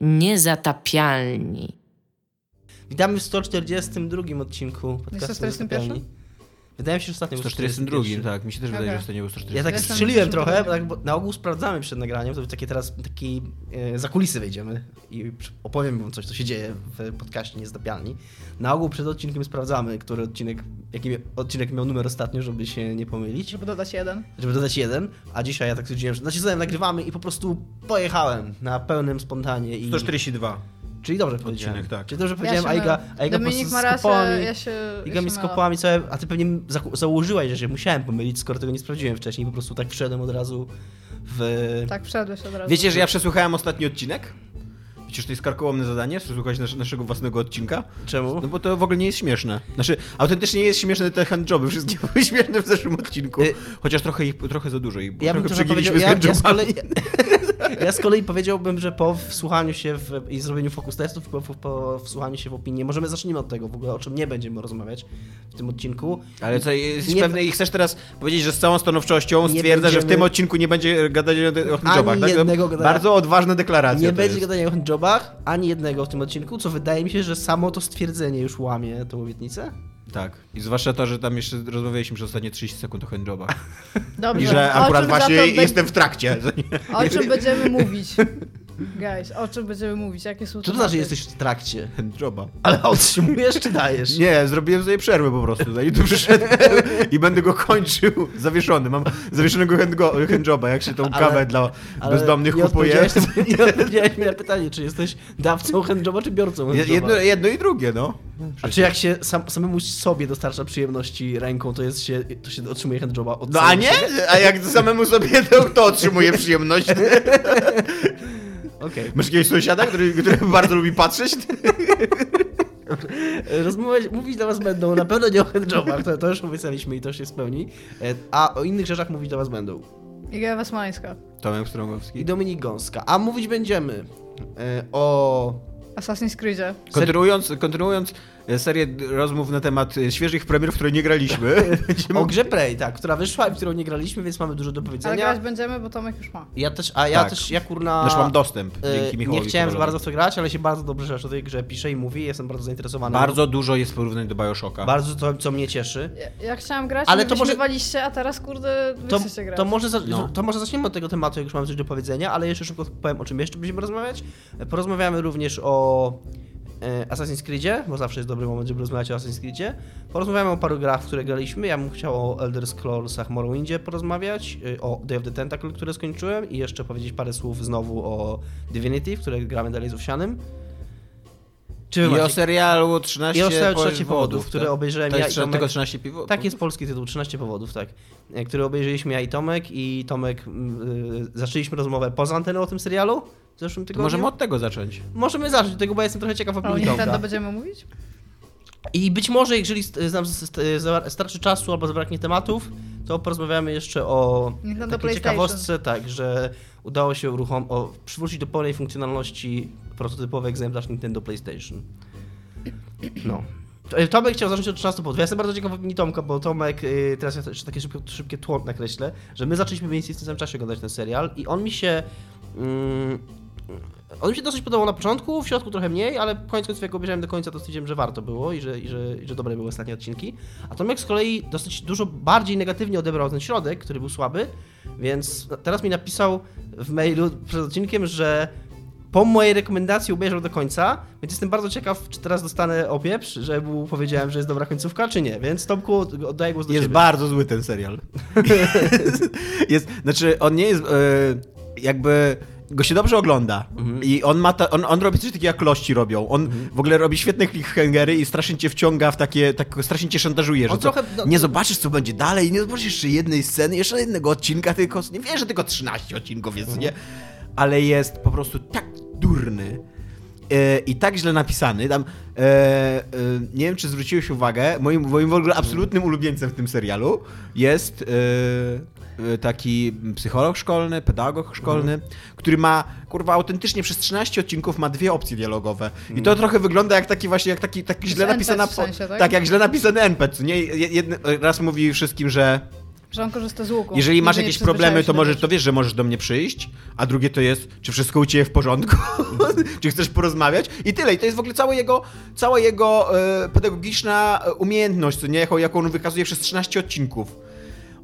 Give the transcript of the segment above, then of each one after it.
Niezatapialni. Witamy w 142 odcinku podcastu 141? Wydaje mi się, że ostatnio był 142, 141. tak. Mi się też wydaje, że ostatnio był 142. Ja tak strzeliłem trochę, bo, tak, bo na ogół sprawdzamy przed nagraniem, to takie teraz taki e, za kulisy wejdziemy i opowiem wam coś, co się dzieje w podcaście Niezatapialni. Na ogół przed odcinkiem sprawdzamy, który odcinek, jaki odcinek miał numer ostatnio, żeby się nie pomylić, Żeby dodać jeden. żeby dodać jeden, a dzisiaj ja tak stwierdziłem, że znaczy zanim nagrywamy i po prostu pojechałem na pełnym spontanie i... 142. Czyli dobrze powiedziałem. tak. Czyli dobrze powiedziałem, ja a Iga, a Iga po prostu z rację, kopałami... ja się Iga ja mi z całe, a ty pewnie za- założyłeś, że się musiałem pomylić, skoro tego nie sprawdziłem wcześniej, po prostu tak wszedłem od razu w... Tak, wszedłeś od razu. Wiecie, że ja przesłuchałem ostatni odcinek? Wiecie, że to jest karkołomne zadanie, przesłuchać nasz, naszego własnego odcinka? Czemu? No bo to w ogóle nie jest śmieszne. Znaczy, autentycznie nie jest śmieszne te handjoby, wszystkie były śmieszne w zeszłym odcinku. Y- Chociaż trochę ich, trochę za dużo ich, Ja trochę przegięliśmy ja, z ja, z kolei, ja z kolei powiedziałbym, że po wsłuchaniu się w, i zrobieniu focus testów, po, po, wsłuchaniu się w opinię, możemy zacznijmy od tego w ogóle, o czym nie będziemy rozmawiać w tym odcinku. Ale co, jesteś Nie- pewny i chcesz teraz powiedzieć, że z całą stanowczością stwierdza, że w będziemy- tym odcinku nie będzie gadania o handjobach, tak? jednego gadania. Bardzo odważna deklaracja Nie będzie jest. gadania o handjobach, ani jednego w tym odcinku, co wydaje mi się, że samo to stwierdzenie już łamie tą obietnicę. Tak. I zwłaszcza to, że tam jeszcze rozmawialiśmy przez ostatnie 30 sekund o handjobach. Dobrze. I że akurat właśnie jestem w trakcie. O czym będziemy mówić? Guys, o czym będziemy mówić? Jakie są Co to znaczy jesteś w trakcie? Handjoba. Ale otrzymujesz czy dajesz? Nie, zrobiłem sobie przerwę po prostu. I tu przyszedłem i będę go kończył zawieszony. Mam zawieszonego handjoba, jak się tą Ale- kawę dla Ale bezdomnych nie kupuje. odpowiedziałeś, nie odpowiedziałeś mi na pytanie, czy jesteś dawcą handjoba, czy biorcą handjoba? Jedno, jedno i drugie, no. A czy jak się sam, samemu sobie dostarcza przyjemności ręką, to jest się, to się otrzymuje handjoba od No a nie? siebie? A jak samemu sobie to kto otrzymuje przyjemność? Okej. Masz jakiegoś sąsiada, który, który bardzo lubi patrzeć? Rozmawiać, mówić do was będą na pewno nie o handjobach, to, to już obiecaliśmy i to się spełni. E, A o innych rzeczach mówić do was będą. Iga Wasmańska. Tomek I Strągowski. Dominik Gąska. A mówić będziemy e, o... Assassin's Creed. Kontynuując, kontynuując serię rozmów na temat e, świeżych premier, w które nie graliśmy. O grze Prey, tak, która wyszła i w którą nie graliśmy, więc mamy dużo do Ale powiedzenia. grać będziemy, bo Tomek już ma. Ja też, a ja Tak. też, ja kurna... Też mam dostęp e, dzięki Michałowi. Nie chciałem bardzo w to grać, ale się bardzo dobrze rzecz o tej grze pisze i mówi, jestem bardzo zainteresowany. Bardzo dużo jest porównań do Bioshocka. Bardzo to, co mnie cieszy. Ja, ja chciałam grać, Ale ale to może- a teraz kurde, wy To, chcecie grać. to, może za, No. to może zaczniemy od tego tematu, jak już mamy coś do powiedzenia, ale jeszcze szybko powiem, o czym jeszcze będziemy rozmawiać. Porozmawiamy również o Assassin's Creedzie, bo zawsze jest dobry moment, żeby rozmawiać o Assassin's Creedzie. Porozmawiamy o paru grach, w które graliśmy. Ja bym chciał o Elder Scrollsach Morrowindzie porozmawiać, e, o Day of the Tentacle, które skończyłem i jeszcze powiedzieć parę słów znowu o Divinity, w które gramy dalej z Owsianym. Czy I macie- o serialu 13 I o serialu 13 powodów, powodów, które tak? obejrzałem To ja jest i Tomek. tylko 13 piwo? Tak jest polski tytuł, 13 powodów, tak. E, Który obejrzeliśmy ja i Tomek i Tomek, mm, y, zaczęliśmy rozmowę poza anteną o tym serialu w zeszłym To tygodniu. możemy od tego zacząć. Możemy zacząć od tego, bo ja jestem trochę ciekaw A o opinii Nintendo będziemy mówić? I być może, jeżeli za- starczy czasu albo zabraknie tematów, to porozmawiamy jeszcze o Nintendo takiej PlayStation. ciekawostce, tak, że udało się uruchom- o, przywrócić do pełnej funkcjonalności prototypowy egzemplarz Nintendo PlayStation. No. To- Tomek chciał zacząć od 13 powodów. Ja jestem bardzo ciekaw opinii Tomka, bo Tomek, yy, teraz ja jeszcze takie szybkie, szybkie tło nakreślę, że my zaczęliśmy mniej więcej w tym samym czasie oglądać ten serial i on mi się... on mi się dosyć podobał na początku, w środku trochę mniej, ale koniec końców jak obejrzałem do końca, to stwierdziłem, że warto było i że, i że, i że dobre były ostatnie odcinki. A Tomek z kolei dosyć dużo bardziej negatywnie odebrał ten środek, który był słaby, więc teraz mi napisał w mailu przed odcinkiem, że po mojej rekomendacji obejrzał do końca, więc jestem bardzo ciekaw, czy teraz dostanę opieprz, że mu powiedziałem, że jest dobra końcówka, czy nie. Więc Tomku, oddaję głos do Jest ciebie. bardzo zły ten serial. jest, znaczy, on nie jest e, jakby... Go się dobrze ogląda Mhm. i on ma ta, on, on robi coś takiego jak lości robią. On w ogóle robi świetne cliffhangery i strasznie cię wciąga w takie, tak, strasznie cię szantażuje, że trochę- no- nie zobaczysz co będzie dalej, nie zobaczysz jeszcze jednej sceny, jeszcze jednego odcinka, tylko nie wiesz, że tylko 13 odcinków jest, nie? Ale jest po prostu tak durny e, i tak źle napisany. Tam, e, e, nie wiem, czy zwróciłeś uwagę, moim, moim w ogóle absolutnym ulubieńcem w tym serialu jest e, taki psycholog szkolny, pedagog szkolny, który ma, kurwa, autentycznie przez 13 odcinków ma dwie opcje dialogowe. I to trochę wygląda jak taki właśnie, jak taki, taki źle NPC napisana... w sensie, tak? tak, jak źle napisany NPC, nie? Jedny, raz mówi wszystkim, że Że on korzysta z łuku. Jeżeli masz jakieś problemy, to możesz, to wiesz, że możesz do mnie przyjść, a drugie to jest, czy wszystko u ciebie w porządku, czy chcesz porozmawiać i tyle. I to jest w ogóle cała jego, cała jego e, pedagogiczna e, umiejętność, co nie, jaką, jaką on wykazuje przez 13 odcinków.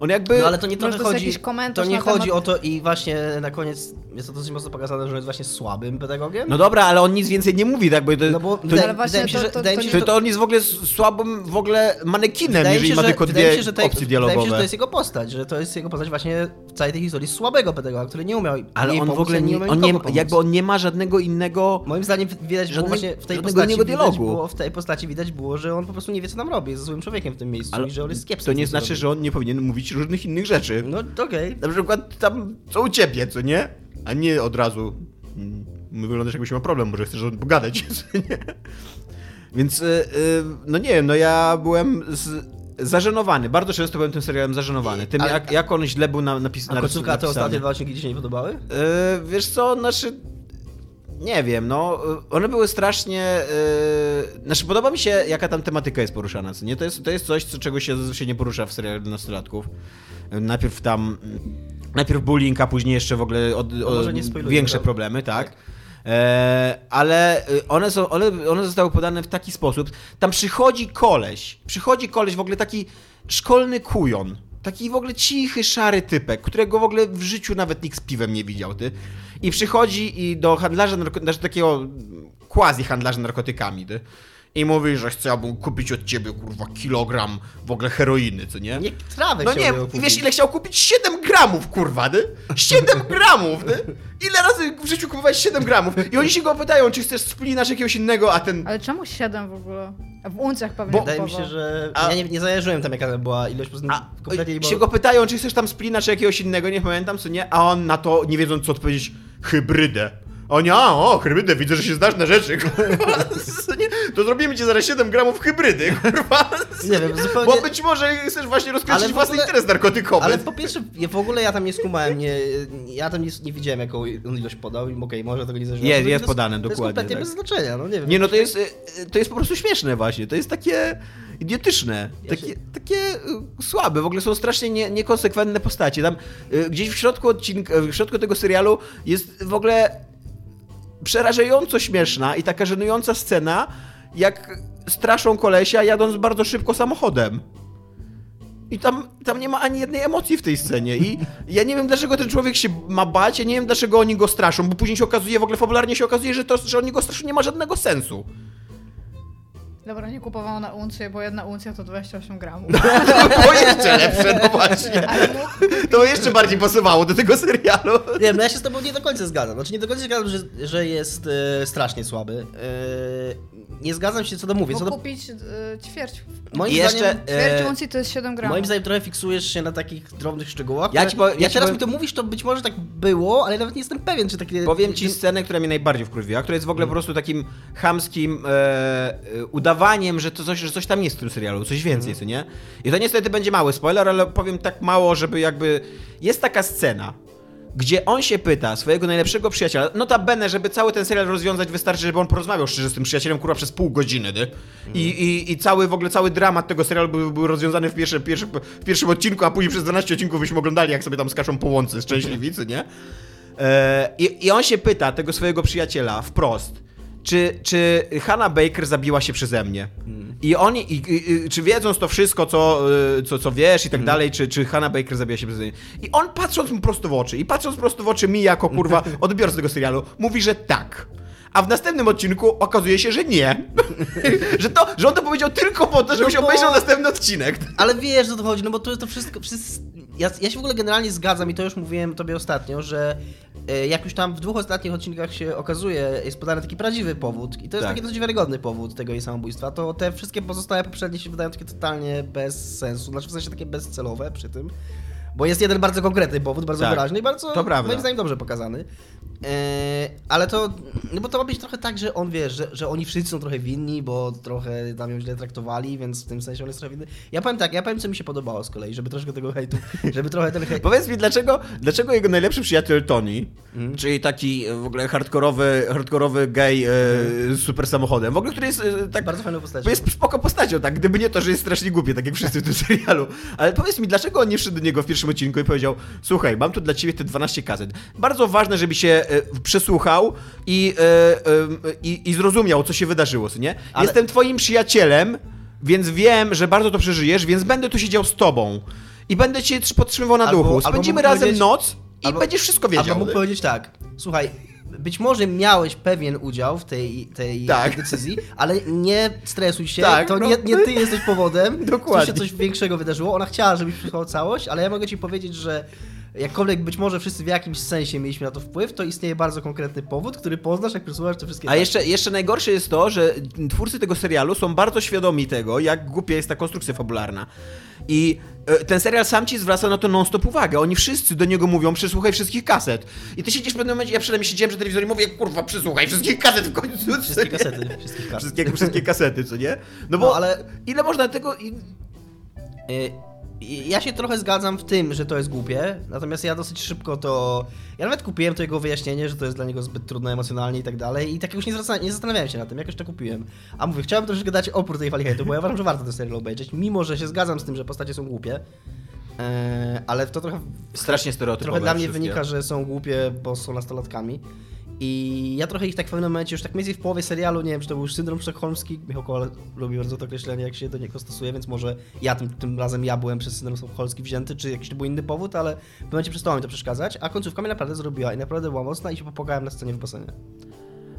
On jakby... No ale to nie trochę to jest chodzi. To nie chodzi temat- o to i właśnie na koniec jest to dosyć mocno pokazane, że jest właśnie słabym pedagogiem. No dobra, ale on nic więcej nie mówi, tak? Bo to, No bo to, wydaje, Ale właśnie wydaje mi się, to- że, to- wydaje to się, nie- to, to on jest w ogóle słabym w ogóle manekinem, Wydaje jeżeli się, ma że, tylko wydaje dwie się, że tej- opcje Wydaje mi się, że dialogowe. to jest jego postać, że to jest jego postać właśnie w całej tej historii słabego pedagoga, który nie umiał Ale on w pomóc, ogóle ani nie, on nie, jakby on nie ma żadnego innego... Moim zdaniem widać Żadnej- właśnie w tej postaci dialogu. było, w tej postaci widać było, że on po prostu nie wie co nam robi, jest złym człowiekiem w tym miejscu Ale i że on jest kiepski. to w nie znaczy, że on nie powinien mówić różnych innych rzeczy. No okej. Na przykład tam, co u ciebie, co nie? A nie od razu, mm, wyglądasz jakbyś miał problem, może chcesz pogadać, co nie? Więc, y, y, no nie wiem, no ja byłem z, zażenowany, bardzo często byłem tym serialem zażenowany, tym Ale- jak, jak on źle był na, napis, A na, końcówka te napisany. ostatnie dwa odcinki ci się nie podobały? Y, wiesz co, znaczy... Nie wiem, no, one były strasznie. Yy, znaczy, podoba mi się, jaka tam tematyka jest poruszana. Co nie? To, jest, to jest coś, co, czego się zazwyczaj nie porusza w serialu dla nastolatków. Najpierw tam. Najpierw bullying, a później jeszcze w ogóle od, No większe problemy, tak? E, ale y, one, są, one, one zostały podane w taki sposób. Tam przychodzi koleś, przychodzi koleś w ogóle taki szkolny kujon. Taki w ogóle cichy, szary typek, którego w ogóle w życiu nawet nikt z piwem nie widział, ty. I przychodzi i do handlarza, narko- znaczy takiego quasi handlarza narkotykami, ty. I mówi, że chciałbym kupić od ciebie, kurwa, kilogram w ogóle heroiny, co nie? Nie trawę No nie, kupić. wiesz ile chciał kupić? 7 gramów, kurwa, ty? 7 gramów, ty? Ile razy w życiu kupowałeś 7 gramów? I oni się go pytają, czy chcesz splinasz jakiegoś innego, a ten... Ale czemu 7 w ogóle? A w uncjach pewnie Bo- Wydaje mi się, że... A- Ja nie, nie zajarzyłem tam jaka była ilość, po prostu A kompletnie nie się było... go pytają, czy chcesz tam splina, czy jakiegoś innego, nie pamiętam, co nie? A on na to, nie wiedząc co odpowiedzieć, hybrydę. O nie, o, hybrydę, widzę, że się znasz na rzeczy, kurwa. To zrobimy ci zaraz 7 gramów hybrydy, kurwa. Nie wiem, zupełnie... Bo być może chcesz właśnie Ale w własny ogóle- interes narkotykowy. Ale po pierwsze, ja w ogóle ja tam nie skumałem, nie, ja tam nie, nie widziałem jaką on ilość podał i okej, może tego nie zażyłem. Jest, To jest to podane, to dokładnie, jest kompletnie tak. bez znaczenia, no nie wiem. Nie no, to jest, y, to jest po prostu śmieszne właśnie, to jest takie idiotyczne, takie, takie y, słabe, w ogóle są strasznie nie, niekonsekwentne postacie. Tam y, gdzieś w środku odcinka, w środku tego serialu jest w ogóle przerażająco śmieszna i taka żenująca scena, jak straszą kolesia jadąc bardzo szybko samochodem. I tam, tam nie ma ani jednej emocji w tej scenie. I ja nie wiem, dlaczego ten człowiek się ma bać, ja nie wiem, dlaczego oni go straszą, bo później się okazuje, w ogóle fabularnie się okazuje, że to, że oni go straszą nie ma żadnego sensu. Dobra, nie kupował na uncję, bo jedna uncja to 28 gramów. To było jeszcze lepsze, no właśnie. Mógł... To jeszcze bardziej pasowało do tego serialu. Nie wiem, no ja się z tobą nie do końca zgadzam. Znaczy nie do końca zgadzam, że, że jest e, strasznie słaby. E, nie zgadzam się co do mówię. Co do, kupić y, ćwierć. moim jeszcze, zdaniem, Ćwierć e, uncji to jest 7 gramów. Moim zdaniem trochę fiksujesz się na takich drobnych szczegółach. Ja ci po- ja jak ci teraz powiem- mi to mówisz, to być może tak było, ale nawet nie jestem pewien, czy takie... Powiem ci scenę, która mnie najbardziej wkurwiła, która jest w ogóle po prostu takim chamskim e, e, udawaniem, że, to coś, że coś tam jest w tym serialu, coś więcej, co nie? I to niestety będzie mały spoiler, ale powiem tak mało, żeby jakby... Jest taka scena, gdzie on się pyta swojego najlepszego przyjaciela, notabene, żeby cały ten serial rozwiązać, wystarczy, żeby on porozmawiał szczerze z tym przyjacielem, kurwa, przez pół godziny, nie? I, i, I cały, w ogóle cały dramat tego serialu był, był rozwiązany w, pierwsze, pierwsze, w pierwszym odcinku, a później przez 12 odcinków byśmy oglądali, jak sobie tam skaczą po łące co nie? E, I, I on się pyta tego swojego przyjaciela wprost, czy, czy Hannah Baker zabiła się przeze mnie? I oni, i, i, czy wiedząc to wszystko, co, y, co, co wiesz i tak dalej, czy, czy Hannah Baker zabiła się przeze mnie? I on patrząc mu prosto w oczy, i patrząc prosto w oczy mi jako kurwa odbiorcy tego serialu, mówi, że tak. A w następnym odcinku okazuje się, że nie. że, to, że on to powiedział tylko po to, żebyś No bo- obejrzał następny odcinek. Ale wiesz, o to chodzi, no bo to jest to wszystko... Wszyscy, ja, ja się w ogóle generalnie zgadzam i to już mówiłem tobie ostatnio, że jak już tam w dwóch ostatnich odcinkach się okazuje, jest podany taki prawdziwy powód i to jest Tak. taki dosyć wiarygodny powód tego jej samobójstwa, to te wszystkie pozostałe poprzednie się wydają takie totalnie bez sensu, znaczy w sensie takie bezcelowe przy tym. Bo jest jeden bardzo konkretny powód, bardzo Tak, wyraźny i bardzo, to prawda. moim zdaniem, dobrze pokazany. E, ale to, no bo to ma być trochę tak, że on wie, że, że oni wszyscy są trochę winni, bo trochę tam ją źle traktowali, więc w tym sensie on jest trochę winny. Ja powiem tak, ja powiem, co mi się podobało z kolei, żeby troszkę tego hejtu, żeby trochę ten hejt... Powiedz mi, dlaczego, dlaczego jego najlepszy przyjaciel Tony, Mhm. czyli taki e, w ogóle hardkorowy, hardkorowy gej e, z super samochodem, w ogóle, który jest e, tak... Bardzo fajną postacią. Bo jest spoko postacią, tak? Gdyby nie to, że jest strasznie głupie, tak jak wszyscy w tym serialu. Ale powiedz mi, dlaczego on nie wszedł do niego w pierwszym odcinku i powiedział: Słuchaj, mam tu dla ciebie te 12 kaset. Bardzo ważne, żeby się e, przesłuchał i, e, e, i, i zrozumiał, co się wydarzyło, co nie? Ale- Jestem twoim przyjacielem, więc wiem, że bardzo to przeżyjesz, więc będę tu siedział z tobą. I będę cię trz- podtrzymywał na Albo- duchu. Spędzimy razem powiedzieć- noc i albo- będziesz wszystko wiedział. Albo mógł powiedzieć tak, słuchaj, być może miałeś pewien udział w tej, tej Tak. decyzji, ale nie stresuj się, Tak, to no. nie, nie ty jesteś powodem, Dokładnie. co się coś większego wydarzyło. Ona chciała, żebyś przysłał całość, ale ja mogę ci powiedzieć, że jakkolwiek być może wszyscy w jakimś sensie mieliśmy na to wpływ, to istnieje bardzo konkretny powód, który poznasz, jak przysłuchasz te wszystkie A jeszcze, jeszcze najgorsze jest to, że twórcy tego serialu są bardzo świadomi tego, jak głupia jest ta konstrukcja fabularna. I e, ten serial sam ci zwraca na to non-stop uwagę. Oni wszyscy do niego mówią, przesłuchaj wszystkich kaset. I ty siedzisz w pewnym momencie, ja przynajmniej siedziałem przy telewizorze i mówię, kurwa, przesłuchaj wszystkich kaset w końcu. Wszystkie kasety, wszystkich kaset. Wszystkie, wszystkie kasety, co nie? No bo No, ale- ile można tego... I... Y, Ja się trochę zgadzam w tym, że to jest głupie, natomiast ja dosyć szybko to. Ja nawet kupiłem to jego wyjaśnienie, że to jest dla niego zbyt trudne emocjonalnie i tak dalej. I tak już nie, zwraca, nie zastanawiałem się na tym, jakoś to kupiłem. A mówię, chciałem troszeczkę dać opór tej fali hejtu, bo ja uważam, że warto ten serial obejrzeć, mimo że się zgadzam z tym, że postacie są głupie. Eee, ale to trochę, Strasznie stereotypowe trochę dla mnie wynika, że są głupie, bo są nastolatkami. I ja trochę ich tak w pewnym momencie, już tak mniej więcej w połowie serialu, nie wiem, czy to był już syndrom sztokholmski, Michał Kowal lubi bardzo to określenie, jak się do niego stosuje, więc może ja tym, tym razem ja byłem przez syndrom sztokholmski wzięty, czy jakiś to był inny powód, ale w pewnym momencie przestało mi to przeszkadzać, a końcówka mnie naprawdę zrobiła i naprawdę była mocna i się popłakałem na scenie w basenie.